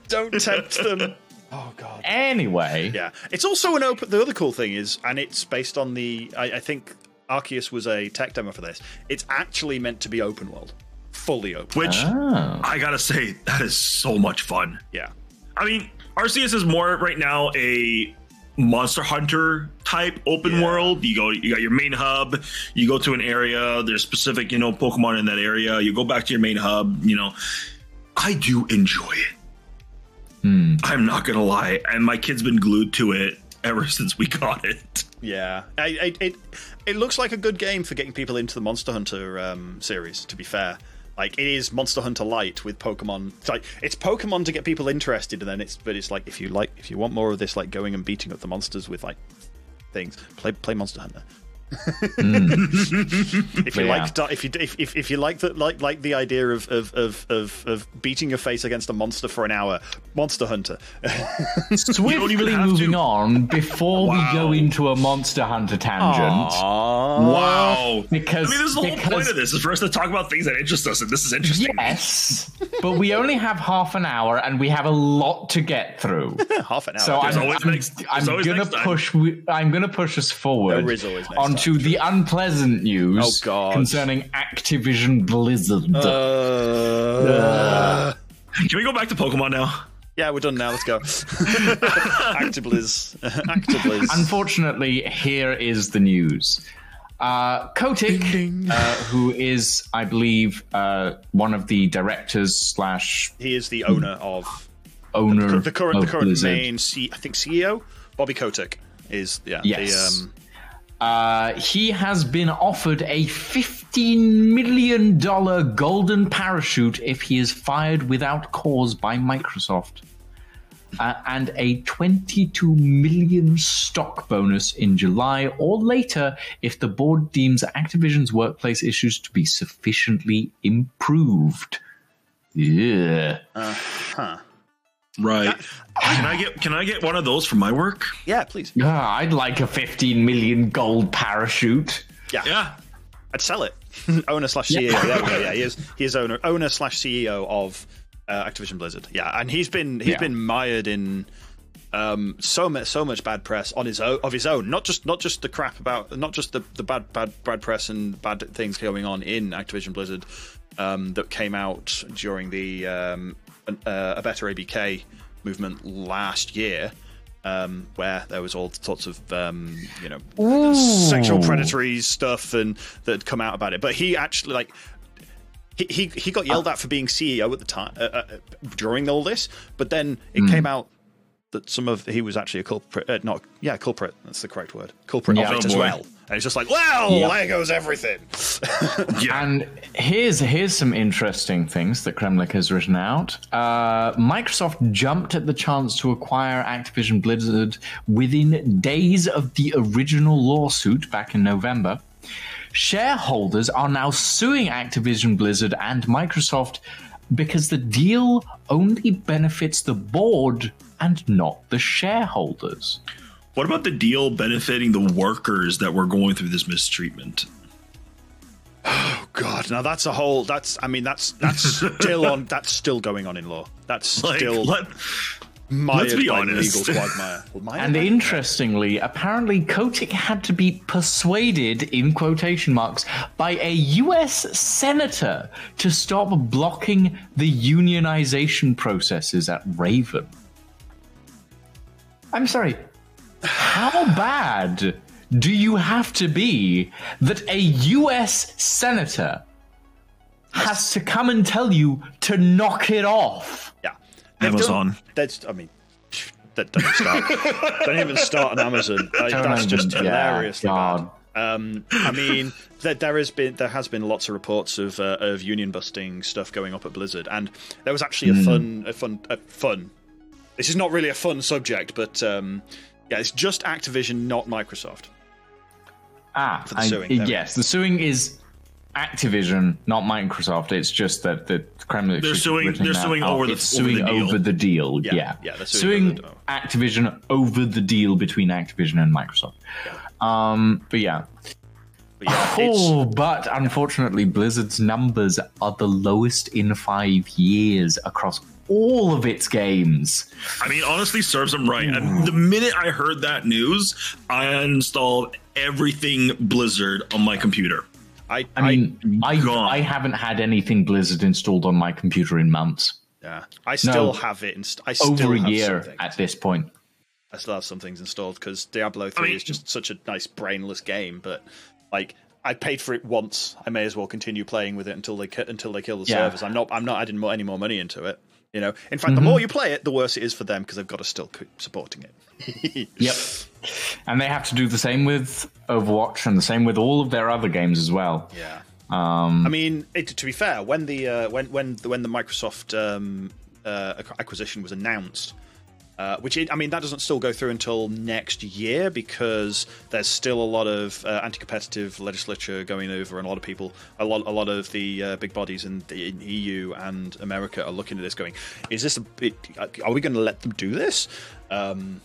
Don't tempt them. Oh god. Anyway, Yeah, it's also an open. The other cool thing is, and it's based on the. I, I think Arceus was a tech demo for this. It's actually meant to be open world, fully open. Which Oh. I gotta say, that is so much fun. yeah, I mean, Arceus is more right now a Monster Hunter type open Yeah. world. You go, you got your main hub. You go to an area. There's specific, you know, Pokemon in that area. You go back to your main hub. You know, I do enjoy it. I'm not gonna lie, and my kid's been glued to it ever since we got it. yeah. I, I, it it looks like a good game for getting people into the Monster Hunter um, series. To be fair, like it is Monster Hunter Light with Pokemon. It's like it's Pokemon to get people interested, and then it's but it's like if you like if you want more of this, like going and beating up the monsters with like things, play play Monster Hunter. Mm. if you Yeah. like if you if, if, if you like the like like the idea of of, of of of beating your face against a monster for an hour, Monster Hunter. swiftly have moving to. on before we go into a Monster Hunter tangent. Wow. Because I mean, this is the whole point of this is for us to talk about things that interest us, and this is interesting. Yes, but we only have half an hour and we have a lot to get through. Half an hour. So There's I'm, always I'm, next- I'm always gonna next time. push. we- I'm gonna push us forward There is always next onto the unpleasant news Oh, God. concerning Activision Blizzard. Uh, Can we go back to Pokemon now? yeah, we're done now. Let's go. Actibliz. Actibliz. Unfortunately, here is the news. Uh, Kotick, uh, who is, I believe, uh, one of the directors slash he is the owner of owner the current the current Blizzard. main C, I think CEO Bobby Kotick is yeah Yes. the um Uh, he has been offered a $15 million golden parachute if he is fired without cause by Microsoft. uh, and a 22 million stock bonus in July or later if the board deems Activision's workplace issues to be sufficiently improved. Yeah. Right. Can I get can I get one of those for my work? Yeah, please. Ah, I'd like a 15 million gold parachute. Yeah, Yeah. I'd sell it. owner slash CEO. There we go. Yeah, he is. He is owner owner slash CEO of uh, Activision Blizzard. Yeah, and he's been he's Yeah. been mired in um, so much so much bad press on his own of his own. Not just not just the crap about not just the the bad bad bad press and bad things going on in Activision Blizzard um, that came out during the um, uh, a better ABK movement last year. Um, where there was all sorts of um, you know sexual predatory stuff and that had come out about it, but he actually like he, he, he got yelled at for being CEO at the time uh, uh, during all this, but then it came out that some of he was actually a culprit. Uh, not yeah, culprit. That's the correct word. Culprit Yeah. of it Oh, as boy. well. And it's just like, well, Yep. there goes everything. Yeah. And here's here's some interesting things that Kremlik has written out. Uh, Microsoft jumped at the chance to acquire Activision Blizzard within days of the original lawsuit back in November. Shareholders are now suing Activision Blizzard and Microsoft because the deal only benefits the board and not the shareholders. What about the deal benefiting the workers that were going through this mistreatment? Oh God, now that's a whole. That's I mean that's that's still on. That's still going on in law. That's Like, still let, let's be by honest. legal quagmire. Mired And interestingly, apparently Kotick had to be persuaded, in quotation marks, by a US senator to stop blocking the unionization processes at Raven. I'm sorry, how bad do you have to be that a US senator has to come and tell you to knock it off? Yeah. They've Amazon. Done, that's, I mean, that doesn't start. don't even start on Amazon. Like, that's even- just yeah, hilariously God. bad. Um, I mean, there, there has been there has been lots of reports of uh, of union busting stuff going up at Blizzard, and there was actually a fun a fun a fun. This is not really a fun subject, but um, yeah, it's just Activision, not Microsoft. Ah, For the I- suing, there yes, the suing is Activision, not Microsoft. It's just that the Kremlik. They're suing- they're that suing out. over the- It's over the suing deal. over the deal. Yeah, Yeah, yeah, they're suing over the deal. Activision over the deal between Activision and Microsoft. Um, but yeah. But yeah, Oh, but unfortunately, Blizzard's numbers are the lowest in five years across all of its games. I mean, honestly, serves them right. And the minute I heard that news, I installed everything Blizzard on my computer. I, I mean, I, gone. I haven't had anything Blizzard installed on my computer in months. yeah, I still No. have it. Inst- I still Over a have year at this point. I still have some things installed because Diablo Three mean- is just such a nice brainless game. But like, I paid for it once. I may as well continue playing with it until they until they kill the Yeah. servers. I'm not. I'm not adding more, any more money into it. You know. In fact, Mm-hmm. the more you play it, the worse it is for them because they've got to still keep supporting it. Yep. And they have to do the same with Overwatch and the same with all of their other games as well. Yeah. Um, I mean, it, to be fair, when the uh, when when the, when the Microsoft um, uh, acquisition was announced, uh, which it, I mean that doesn't still go through until next year because there's still a lot of uh, anti-competitive legislature going over, and a lot of people, a lot a lot of the uh, big bodies in the in EU and America are looking at this, going, "Is this a bit? Are we going to let them do this?" Um,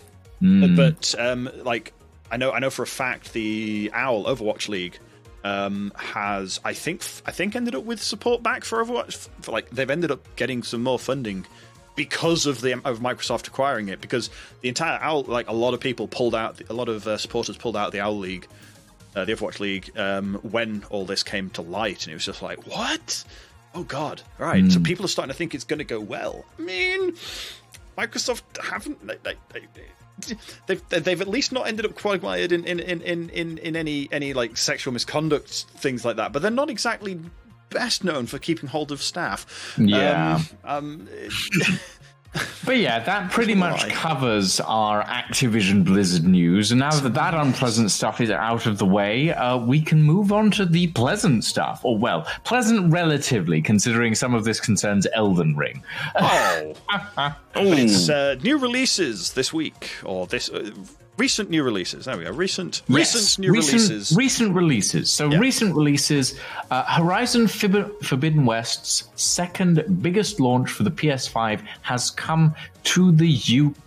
But um, like, I know I know for a fact the Owl Overwatch League um, has I think I think ended up with support back for Overwatch. For like they've ended up getting some more funding because of the of Microsoft acquiring it. Because the entire Owl, like a lot of people pulled out, a lot of uh, supporters pulled out the Owl League, uh, the Overwatch League, um, when all this came to light, and it was just like, what? Oh God! All right, so people are starting to think it's going to go well. I mean, Microsoft haven't. They, they, they, They've, they've at least not ended up quagmired in, in, in, in, in, in any any like sexual misconduct things like that, but they're not exactly best known for keeping hold of staff. Yeah. Um, um, But yeah, that pretty much covers our Activision Blizzard news. And now that that unpleasant stuff is out of the way, uh, we can move on to the pleasant stuff. Or, well, pleasant relatively, considering some of this concerns Elden Ring. Oh, Oh, it's uh, new releases this week, or this uh, recent new releases. There we go. Recent, recent new recent, releases. Recent releases. So recent releases. Uh, Horizon Fib- Forbidden West's second biggest launch for the PS5 has come to the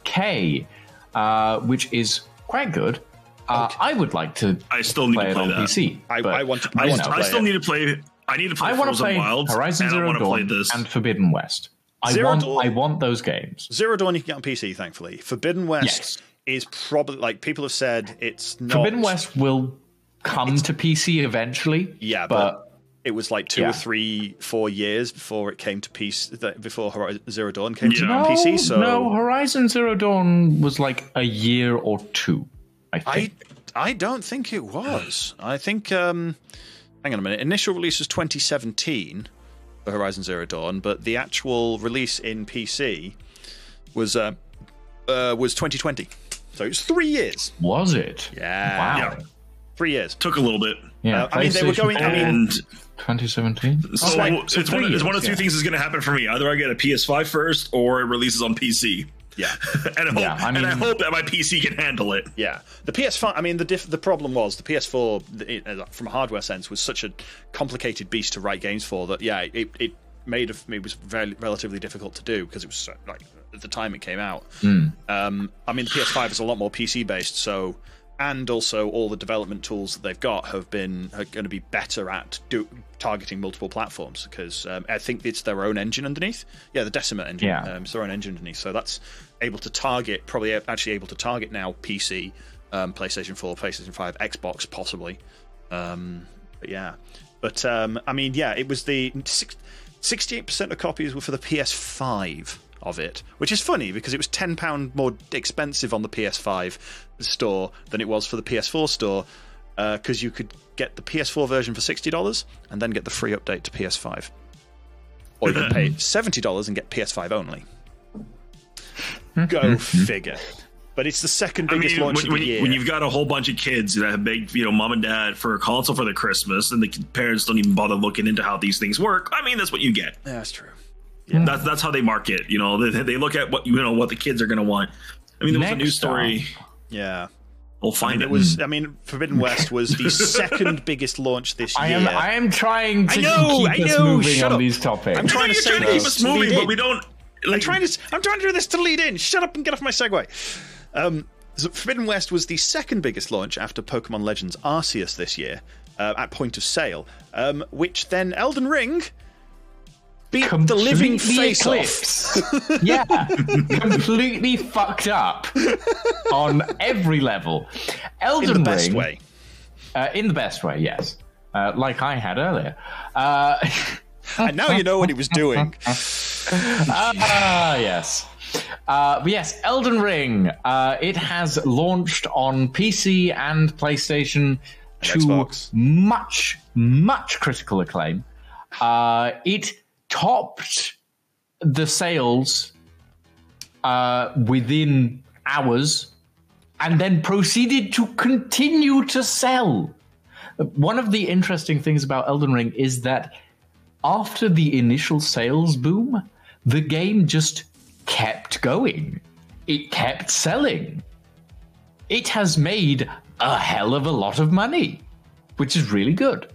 UK, uh, which is quite good. Uh, I would like to. I still need play to it play on that. PC. I, I want to. I, I, want to I still it. need to play. I need to play I want to play Wilds. Horizon and I Zero want to play Dawn this. and Forbidden West. I Zero want. Dawn- I want those games. Zero Dawn you can get on PC, thankfully. Forbidden West Yes. Is probably like people have said it's not. Forbidden West will come to PC eventually. Yeah, but, but it was like two Yeah. or three, four years before it came to PC. Before Horizon Zero Dawn came to no, PC. So no, Horizon Zero Dawn was like a year or two. I I. I don't think it was. I think. um Hang on a minute. Initial release was 2017 for Horizon Zero Dawn, but the actual release in PC was uh, uh was 2020. So it's three years. was it? Yeah. Wow. Yeah. Three years. Took a little bit. Yeah. Uh, I mean, they were going- I mean- 2017. so, it's, three one, it's one of two yeah. things is going to happen for me. Either I get a PS5 first, or it releases on PC. Yeah. and I hope, Yeah, I and I hope that my PC can handle it. Yeah, the PS5. I mean, the diff, the problem was the PS4, it, uh, from a hardware sense, was such a complicated beast to write games for that. Yeah, it it made a, it was very relatively difficult to do because it was so, like at the time it came out. Um, I mean, the PS5 is a lot more PC based, so and also all the development tools that they've got have been are going to be better at do, targeting multiple platforms because um, I think it's their own engine underneath. Yeah, the Decima engine. Yeah. Um, it's their own engine underneath, so that's able to target probably actually able to target now PC, um, PlayStation 4, PlayStation 5, Xbox possibly. Um, but yeah, but um, I mean, yeah, it was the sixty-eight percent of copies were for the PS5 of it, which is funny because it was ten pound more expensive on the PS5 store than it was for the PS4 store uh, because you could get the PS4 version for sixty dollars and then get the free update to PS5, or you could pay seventy dollars and get PS5 only. Hmm. Go hmm. Hmm. figure. But it's the second I biggest mean, launch when, of the you- year. when you've got a whole bunch of kids that have begged, you know, mom and dad for a console for their Christmas, and the parents don't even bother looking into how these things work. I mean, that's what you get. yeah, that's true. That's that's how they market. You know, they, they look at what you know what the kids are going to want. I mean, there was a Next news story. Yeah. We'll find It it. was. I mean, Forbidden West was the second biggest launch this year. I year. am. I am trying to I know, keep I us moving shut on up. these topics. I'm trying to You're say trying to keep us moving, but we don't. I'm trying to. I'm trying to do this to lead in. Shut up and get off my segue. Um, so Forbidden West was the second biggest launch after Pokemon Legends Arceus this year uh, at point of sale, um, which then Elden Ring the living face off. yeah, completely fucked up on every level. Elden Ring. in the best way. Uh, in the best way, yes. Uh, like I had earlier. Uh, And now you know what he was doing. Ah, yes. Uh, but yes, Elden Ring. Uh, it has launched on PC and PlayStation to Xbox. much, much critical acclaim. Uh, it topped the sales uh, within hours and then proceeded to continue to sell. One of the interesting things about Elden Ring is that after the initial sales boom, the game just kept going. It kept selling. It has made a hell of a lot of money, which is really good.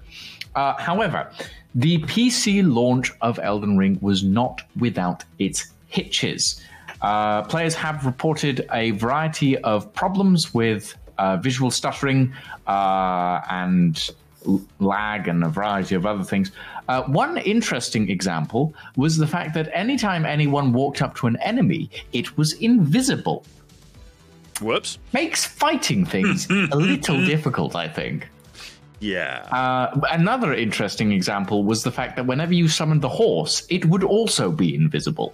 Uh, however, the PC launch of Elden Ring was not without its hitches. Uh, players have reported a variety of problems with uh, visual stuttering uh, and l- lag and a variety of other things. Uh, one interesting example was the fact that anytime anyone walked up to an enemy, it was invisible. Whoops. Makes fighting things a little difficult, I think. Yeah. Uh, another interesting example was the fact that whenever you summoned the horse, it would also be invisible.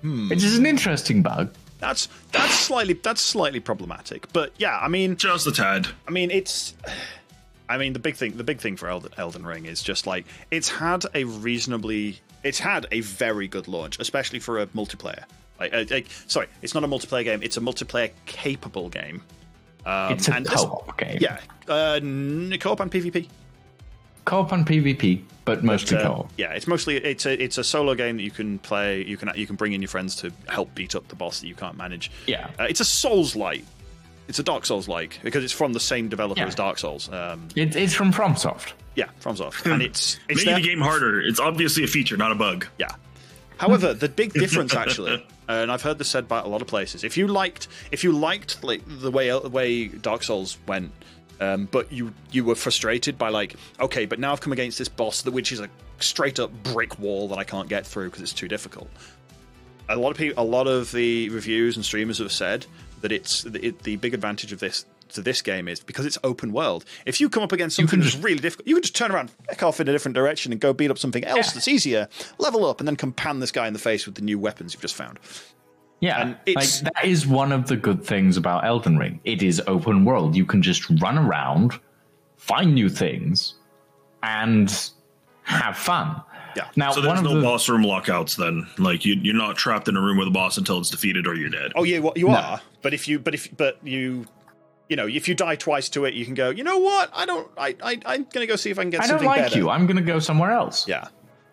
Which is an interesting bug. That's that's slightly that's slightly problematic. But yeah, I mean, just a tad. I mean, it's I mean, the big thing, the big thing for Elden, Elden Ring is just like it's had a reasonably, it's had a very good launch, especially for a multiplayer. Like, uh, like sorry, it's not a multiplayer game; it's a multiplayer capable game. Um, it's a co-op game. Yeah, uh, co-op and PvP. Co-op and PvP, but mostly but, uh, co-op. Yeah, it's mostly it's a it's a solo game that you can play. You can you can bring in your friends to help beat up the boss that you can't manage. Yeah, uh, it's a Souls light it's a Dark Souls like because it's from the same developer yeah. as Dark Souls. Um, it, it's from FromSoft. Yeah, FromSoft, and it's, it's making the game harder. It's obviously a feature, not a bug. Yeah. However, the big difference actually, and I've heard this said by a lot of places, if you liked if you liked like the way the way Dark Souls went, um, but you you were frustrated by like okay, but now I've come against this boss that which is a straight up brick wall that I can't get through because it's too difficult. A lot of people, a lot of the reviews and streamers have said that it's it, the big advantage of this to this game is because it's open world. If you come up against something just, that's really difficult, you can just turn around, back off in a different direction, and go beat up something else yeah. that's easier, level up, and then come pan this guy in the face with the new weapons you've just found. Yeah, like that is one of the good things about Elden Ring. It is open world. You can just run around, find new things, and have fun. Yeah. Now, so there's no the... boss room lockouts then. Like you, are not trapped in a room with a boss until it's defeated or you're dead. Oh yeah, well, you no. are. But if you, but if, but you, you know, if you die twice to it, you can go. You know what? I don't. I, I I'm gonna go see if I can get. I don't like better. you. I'm gonna go somewhere else. Yeah.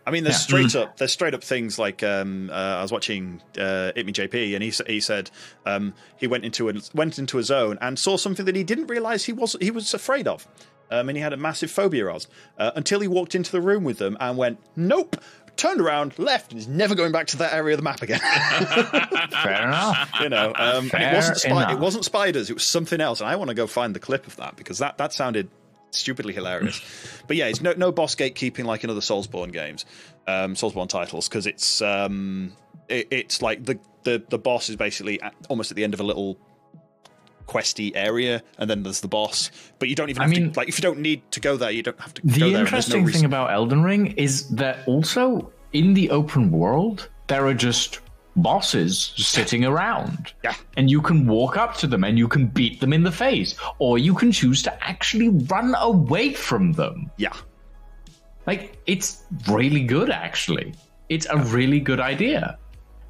I mean, there's yeah. straight mm. up there's straight up things like um, uh, I was watching uh, ItmeJP, and he he said um, he went into a went into a zone and saw something that he didn't realize he was he was afraid of. Um, and he had a massive phobia of uh, until he walked into the room with them and went, "Nope, turned around, left, and is never going back to that area of the map again. Fair enough. You know, um, it wasn't spi- it wasn't spiders; it was something else, and I want to go find the clip of that because that that sounded stupidly hilarious. but yeah, it's no no boss gatekeeping like in other Soulsborne games, um, Soulsborne titles, because it's um, it, it's like the, the the boss is basically at, almost at the end of a little questy area, and then there's the boss. But you don't even. I mean, to, like if you don't need to go there, you don't have to. Go the go interesting no thing about Elden Ring is that also in the open world there are just bosses sitting around. Yeah. And you can walk up to them and you can beat them in the face, or you can choose to actually run away from them. Yeah. Like it's really good actually. It's a really good idea.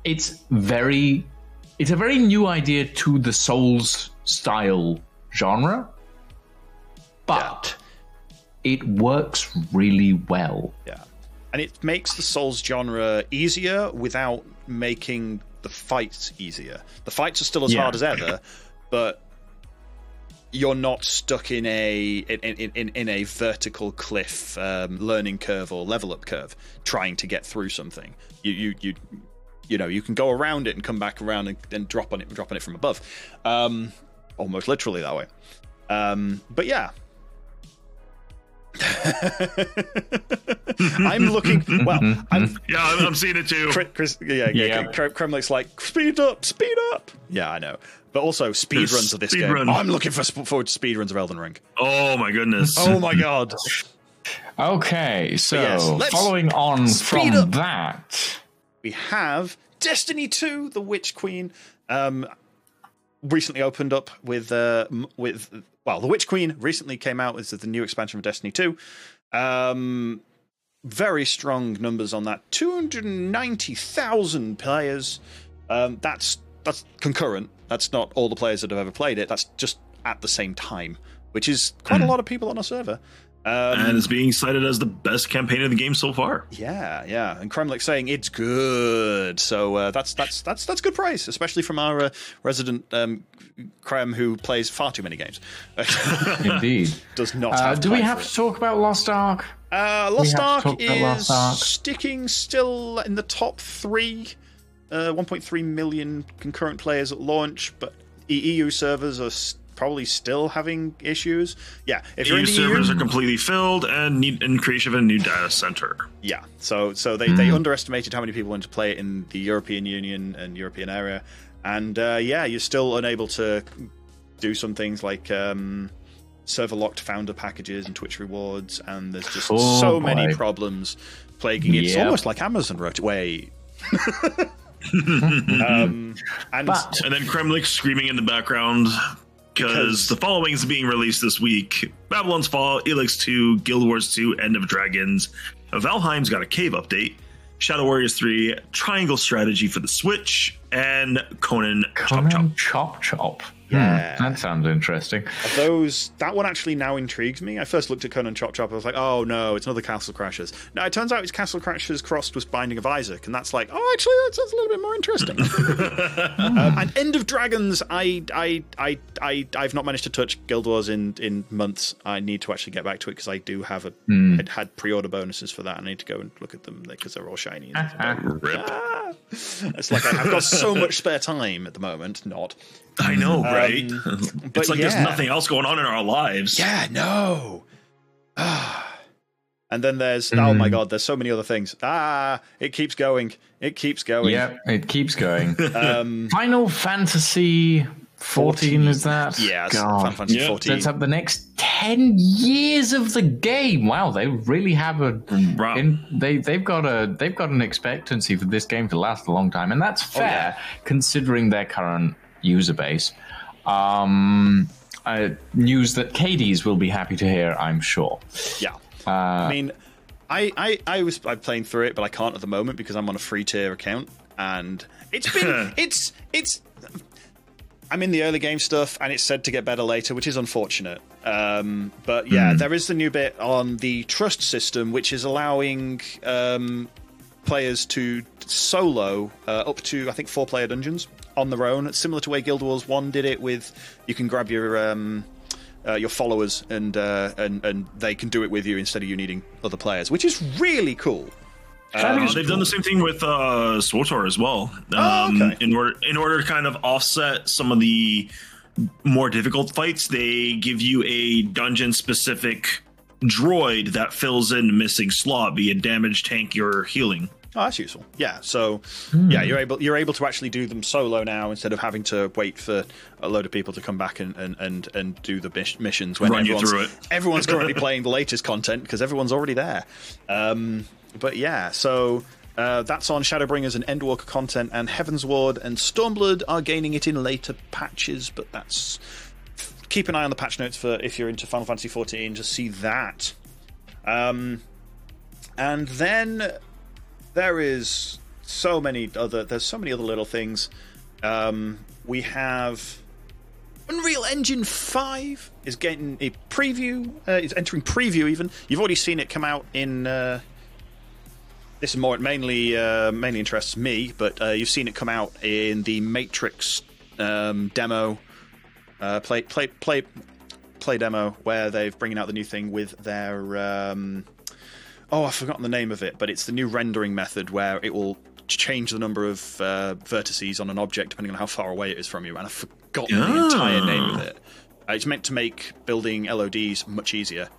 It's very it's a very new idea to the Souls style genre, but yeah. it works really well. Yeah. And it makes the Souls genre easier without making the fights easier. The fights are still as yeah. hard as ever, but you're not stuck in a in, in, in a vertical cliff um, learning curve or level up curve trying to get through something. You you you you know you can go around it and come back around and then drop on it drop on it from above um, almost literally that way um, but yeah I'm looking. Well, I'm. Yeah, I'm, I'm seeing it too. Chris, Chris yeah, yeah. yeah. Kremlik's like, speed up, speed up. Yeah, I know. But also speed runs of this game. Run. I'm looking for forward to speed runs of Elden Ring. Oh my goodness. oh my god. Okay, so yes, following on from up. that, we have Destiny 2, The Witch Queen. Um, recently opened up with uh, with well, The Witch Queen recently came out as the new expansion of Destiny 2. Um, very strong numbers on that. 290,000 players. Um, that's that's concurrent. That's not all the players that have ever played it. That's just at the same time, which is quite a hmm. lot of people on a server. Um, and it's being cited as the best campaign of the game so far. Yeah, yeah, and Kremlik saying it's good. So uh, that's that's that's that's good praise, especially from our uh, resident um, Krem who plays far too many games. Indeed, does not. Uh, do we have to talk about Lost Ark? Uh, Lost Ark is Lost Ark. sticking still in the top three. Uh, 1.3 million concurrent players at launch, but EU servers are probably still having issues. Yeah, if EU servers are completely filled and need in creation of a new data center. Yeah, so so they, mm. they hmm. underestimated how many people want to play it in the European Union and European area, and uh, yeah, you're still unable to do some things like. Um, server locked founder packages and Twitch rewards, and there's just oh, so boy. many problems plaguing it. Yep. It's almost like Amazon wrote, wait. um, and, but, and then Kremlik screaming in the background because the following is being released this week: Babylon's Fall, Elex 2, Guild Wars 2, End of Dragons. Valheim's got a cave update. Shadow Warriors 3, Triangle Strategy for the Switch, and Conan, Conan Chop Chop. Chop Chop. Yeah. Hmm, that sounds interesting. Those that one actually now intrigues me. I first looked at Conan Chop Chop. I was like, oh no, it's another Castle Crashers. Now it turns out it's Castle Crashers crossed with Binding of Isaac, and that's like, oh, actually, that sounds a little bit more interesting. um, and End of Dragons, I, I, I, I, I've not managed to touch Guild Wars in in months. I need to actually get back to it because I do have a had, had pre-order bonuses for that. I need to go and look at them because they're all shiny. And Rip. ah, it's like I, I've got so much spare time at the moment. Not. I know, right? but it's like there's nothing else going on in our lives. Yeah, no. and then there's oh my god, there's so many other things. Ah, it keeps going. It keeps going. Yeah, it keeps going. Um, Final Fantasy 14 is that? yeah, God. Final Fantasy Yeah. 14. That's up the next 10 years of the game. Wow, they really have a Wow. in, they they've got a they've got an expectancy for this game to last a long time and that's Oh, fair considering their current user base. Um uh, news that Katie's will be happy to hear, I'm sure. Yeah. Uh, I mean, I, I, I was I'm playing through it, but I can't at the moment because I'm on a free tier account, and it's been it's it's. I'm in the early game stuff, and it's said to get better later, which is unfortunate. Um, but yeah, there is the new bit on the trust system, which is allowing um, players to solo uh, up to I think four player dungeons on their own, similar to where Guild Wars One did it. With you can grab your um, uh, your followers and uh, and and they can do it with you instead of you needing other players, which is really cool. Uh, they've done the same thing with uh, SWTOR as well. Um, Oh, okay. In order, in order to kind of offset some of the more difficult fights, they give you a dungeon-specific droid that fills in the missing slot, be it damage, tank, or healing. Oh, that's useful. Yeah. So, yeah, you're able you're able to actually do them solo now instead of having to wait for a load of people to come back and and and, and do the mis- missions when Run you everyone's, through it. everyone's currently playing the latest content because everyone's already there. Um, but yeah, so. Uh, that's on Shadowbringers and Endwalker content, and Heavensward and Stormblood are gaining it in later patches. But that's keep an eye on the patch notes for if you're into Final Fantasy 14. Just see that. Um, and then there is so many other there's so many other little things um, we have unreal engine 5 is getting a preview uh, it's entering preview even you've already seen it come out in uh, this is more it mainly uh, mainly interests me but uh, you've seen it come out in the matrix um, demo uh, play play play play demo where they've bringing out the new thing with their um, oh i've forgotten the name of it but it's the new rendering method where it will change the number of uh, vertices on an object depending on how far away it is from you and i've forgotten the entire name of it. Uh, it's meant to make building lods much easier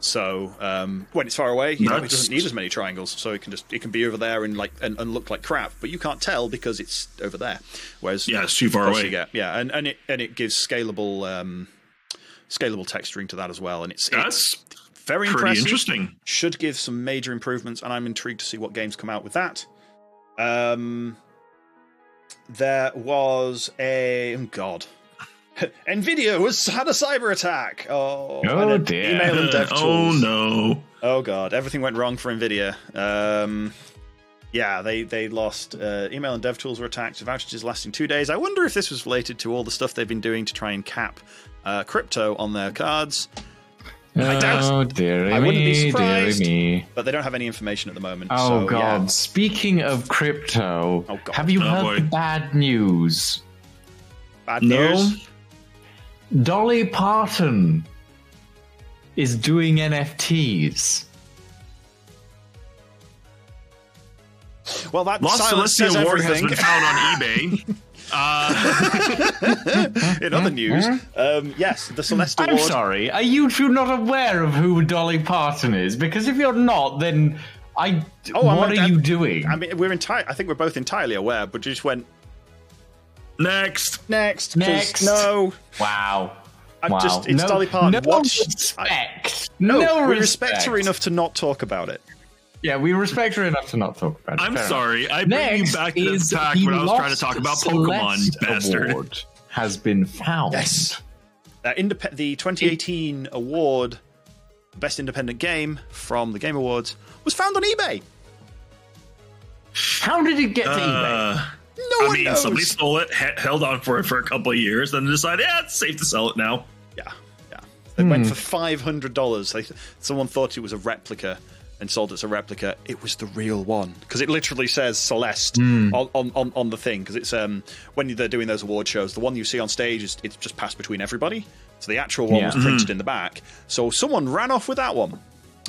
so um, when it's far away, you know, it doesn't need as many triangles, so it can just it can be over there and like and, and look like crap, but you can't tell because it's over there. Whereas Yeah, it's too far away. get- yeah, and, and it and it gives scalable um, scalable texturing to that as well, and it's, it's That's very impressive. interesting. Should give some major improvements, and I'm intrigued to see what games come out with that. Um, there was a oh god. Nvidia was had a cyber attack. Oh, Oh, dear. Email and dev oh no! Oh god, everything went wrong for Nvidia. Um, yeah, they they lost. Uh, email and dev tools were attacked. Outages lasting two days. I wonder if this was related to all the stuff they've been doing to try and cap uh, crypto on their cards. I doubt- oh, dearie I wouldn't be me, dearie surprised. me. But they don't have any information at the moment. Oh so, god! yeah. Speaking of crypto, Oh, God. have you Oh, heard boy. the bad news? bad No. news. Dolly Parton is doing NFTs. Well, that Lost silence says Celeste award has been found on eBay. Uh, In other news, um, yes, the Celeste I'm Award. sorry, are you two not aware of who Dolly Parton is? Because if you're not, then I. Oh, I'm- what are I'm- you doing? I mean, we're entire. I think we're both entirely aware, but you just went next, Next. Next. No, wow. I'm wow. just. It's no, Dolly Parton. No What? respect. No, no we respect her enough to not talk about it. Yeah, we respect her enough to not talk about it. I'm Fair enough. sorry. I bring you back to is the attack when I was trying to talk about Pokemon, Celeste bastard. Award has been found. Yes. Uh, indep- the 2018 award, Best Independent Game from the Game Awards, was found on eBay. How did it get to eBay? No I one mean, knows. somebody stole it, he- held on for it for a couple of years, then decided, yeah, it's safe to sell it now. Yeah, yeah. It went hmm. for five hundred dollars. Someone thought it was a replica and sold it as a replica. It was the real one because it literally says Celeste hmm. on, on, on, on the thing. Because it's um when they're doing those award shows, the one you see on stage is it's just passed between everybody. So the actual one Yeah. was printed hmm. in the back. So someone ran off with that one.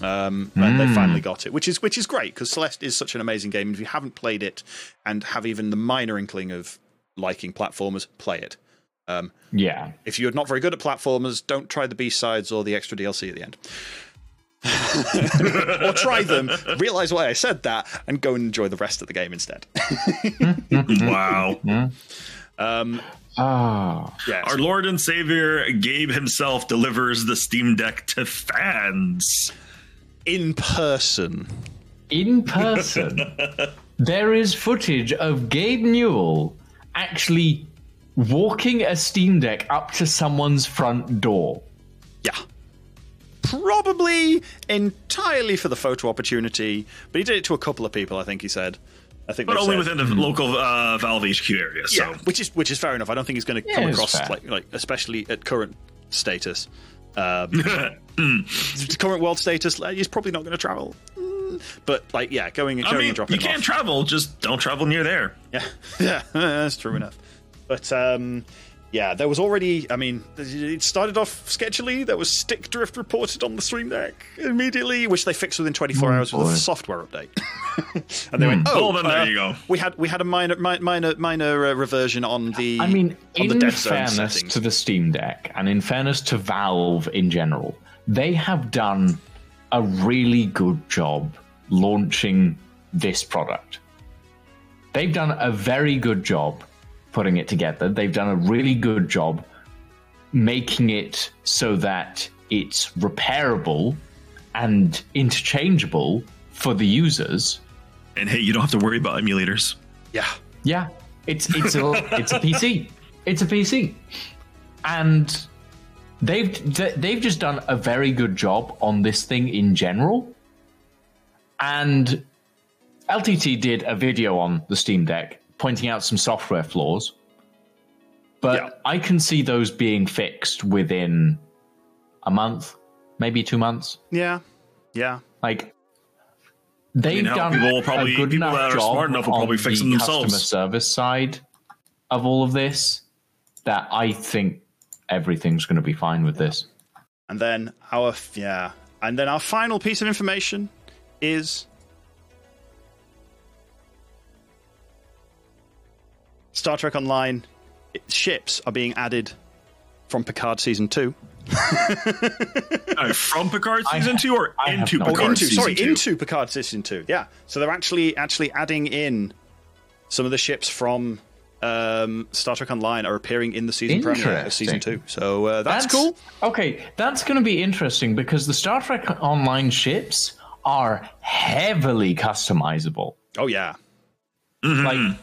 Um, and they finally got it, which is which is great because Celeste is such an amazing game. If you haven't played it and have even the minor inkling of liking platformers, play it. Um, Yeah. if you're not very good at platformers, don't try the B sides or the extra DLC at the end. or try them, realize why I said that, and go and enjoy the rest of the game instead. wow. Ah. yeah, Our Lord and Savior Gabe himself delivers the Steam Deck to fans. In person. in person, there is footage of Gabe Newell actually walking a Steam Deck up to someone's front door. Yeah. Probably entirely for the photo opportunity, but he did it to a couple of people, I think he said. I think But only said- within the local uh, Valve HQ area. So Yeah, which is which is fair enough. I don't think he's going to Yeah, come across like like especially at current status. Um, current world status, he's probably not going to travel. Mm, But like, yeah, going and I mean, and dropping you can't off. travel, just don't travel near there. yeah, yeah, that's true enough. But um, yeah, there was already. I mean, it started off sketchily. There was stick drift reported on the Steam Deck immediately, which they fixed within 24 hours with a software update. and they went, "Oh, Well, then there you go." We had we had a minor mi- minor minor uh, reversion on the. I mean, on the in dev zone fairness settings. to the Steam Deck and in fairness to Valve in general, they have done a really good job launching this product. They've done a very good job putting it together. They've done a really good job making it so that it's repairable and interchangeable for the users. And hey, you don't have to worry about emulators. yeah. Yeah, it's it's a it's a PC. It's a PC, and they've they've just done a very good job on this thing in general. And LTT did a video on the Steam Deck pointing out some software flaws, but Yeah. I can see those being fixed within a month, maybe two months. Yeah, yeah. Like they've done people will probably- a good people enough that are job smart enough will probably fix the them themselves. Customer service side of all of this that I think everything's going to be fine with this. And then our yeah, and then our final piece of information is Star Trek Online it- ships are being added from Picard season two. Uh, from Picard season ha- two or I into Picard idea. into season sorry two? into Picard season two. Yeah, so they're actually actually adding in some of the ships from um, Star Trek Online are appearing in the season premiere of season two. So uh, that's, cool. Okay, that's going to be interesting because the Star Trek Online ships are heavily customizable. Oh yeah, Like,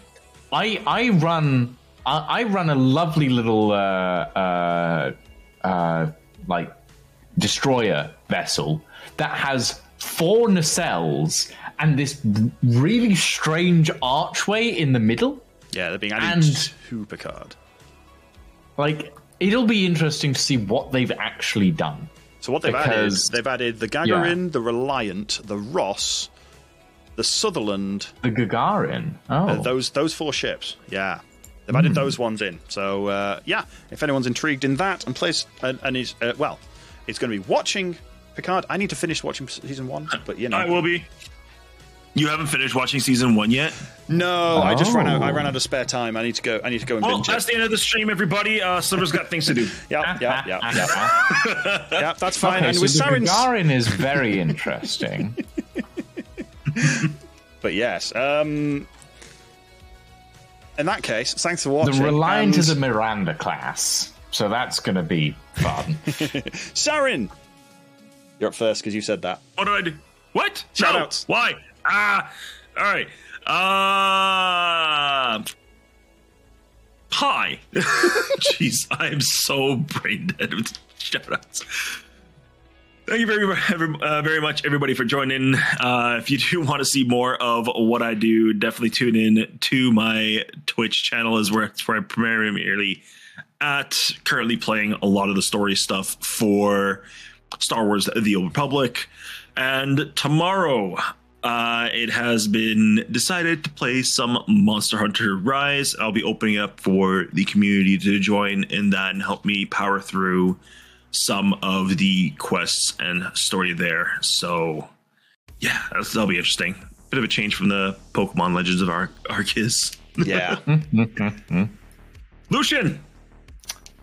I I run I, I run a lovely little uh, uh, uh, like destroyer vessel that has four nacelles and this really strange archway in the middle. yeah, they're being added And- to Picard. Like, it'll be interesting to see what they've actually done. So what they've Because- added, they've added the Gagarin, the Reliant, the Ross, the Sutherland. The Gagarin. Oh, uh, those those four ships. Yeah, they've added those ones in. So uh, yeah, if anyone's intrigued in that and plays and, and is uh, well, it's going to be watching Picard. I need to finish watching season one, but you know, I will be. You haven't finished watching season one yet? no, I just ran out. I Oh. ran out of spare time. I need to go. I need to go and Well, binge that's it. the end of the stream, everybody. Uh, Sliver's got things to do. Yeah, yeah, yeah, yeah. yeah, that's fine. Okay, and so with the Saren's, Gagarin is very interesting. but yes. Um, in that case, thanks for the watching. Reliant and- is a Miranda class, so that's going to be fun. Sarin, you're up first because you said that. What do I do? What? Shoutouts. No. Why? Ah. All right. Uh, Hi. Jeez, I am so brain dead with shoutouts. Thank you very, uh, very much, everybody, for joining. Uh, if you do want to see more of what I do, definitely tune in to my Twitch channel, is where it's where I primarily at currently playing a lot of the story stuff for Star Wars: The Old Republic. And tomorrow, uh, it has been decided to play some Monster Hunter Rise. I'll be opening up for the community to join in that and help me power through some of the quests and story there. So, yeah, that'll be interesting. Bit of a change from the Pokemon Legends of Ar- Arceus. Yeah. Lucian!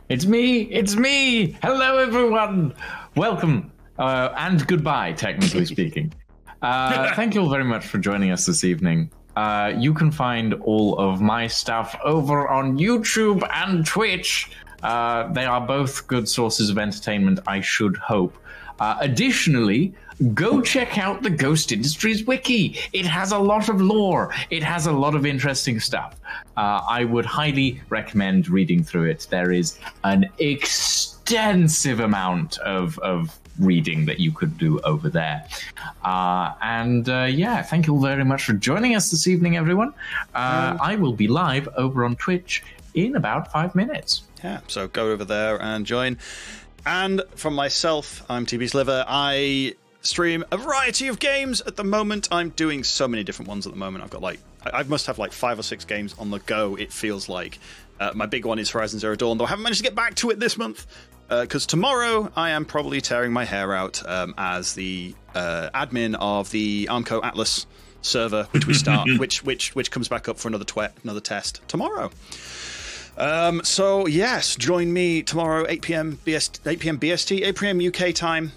It's me. It's me. Hello, everyone. Welcome uh, and goodbye, technically speaking. Uh, thank you all very much for joining us this evening. Uh, you can find all of my stuff over on YouTube and Twitch. Uh, they are both good sources of entertainment, I should hope. Uh, additionally, go check out the Ghost Industries wiki. It has a lot of lore. It has a lot of interesting stuff. Uh, I would highly recommend reading through it. There is an extensive amount of, of reading that you could do over there. Uh, and uh, yeah, thank you all very much for joining us this evening, everyone. Uh, I will be live over on Twitch in about five minutes. Yeah, so go over there and join. And from myself, I'm TB Sliver. I stream a variety of games at the moment. I'm doing so many different ones at the moment. I've got like, I must have like five or six games on the go, it feels like. Uh, my big one is Horizon Zero Dawn, though I haven't managed to get back to it this month because uh, tomorrow I am probably tearing my hair out um, as the uh, admin of the Armco Atlas server, which we start, which which which comes back up for another twe- another test tomorrow. Um, so yes, join me tomorrow, 8 p.m. BST, 8 p.m. BST, 8 p.m. UK time,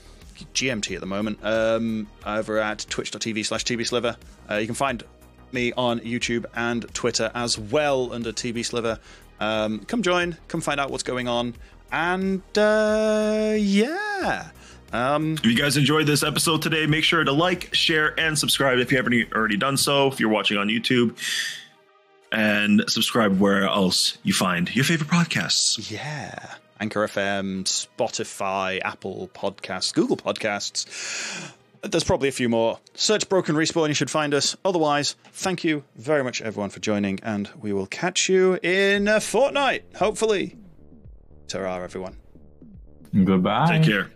GMT at the moment, um, over at twitch.tv slash tbsliver. Uh, you can find me on YouTube and Twitter as well under TB Sliver. Um, come join, come find out what's going on, and uh, yeah. Um, if you guys enjoyed this episode today, make sure to like, share, and subscribe if you haven't already done so. If you're watching on YouTube, and subscribe where else you find your favorite podcasts. Yeah. Anchor FM, Spotify, Apple Podcasts, Google Podcasts. There's probably a few more. Search Broken Respawn, you should find us. Otherwise, thank you very much, everyone, for joining, and we will catch you in a fortnight, hopefully. Ta everyone. Goodbye. Take care.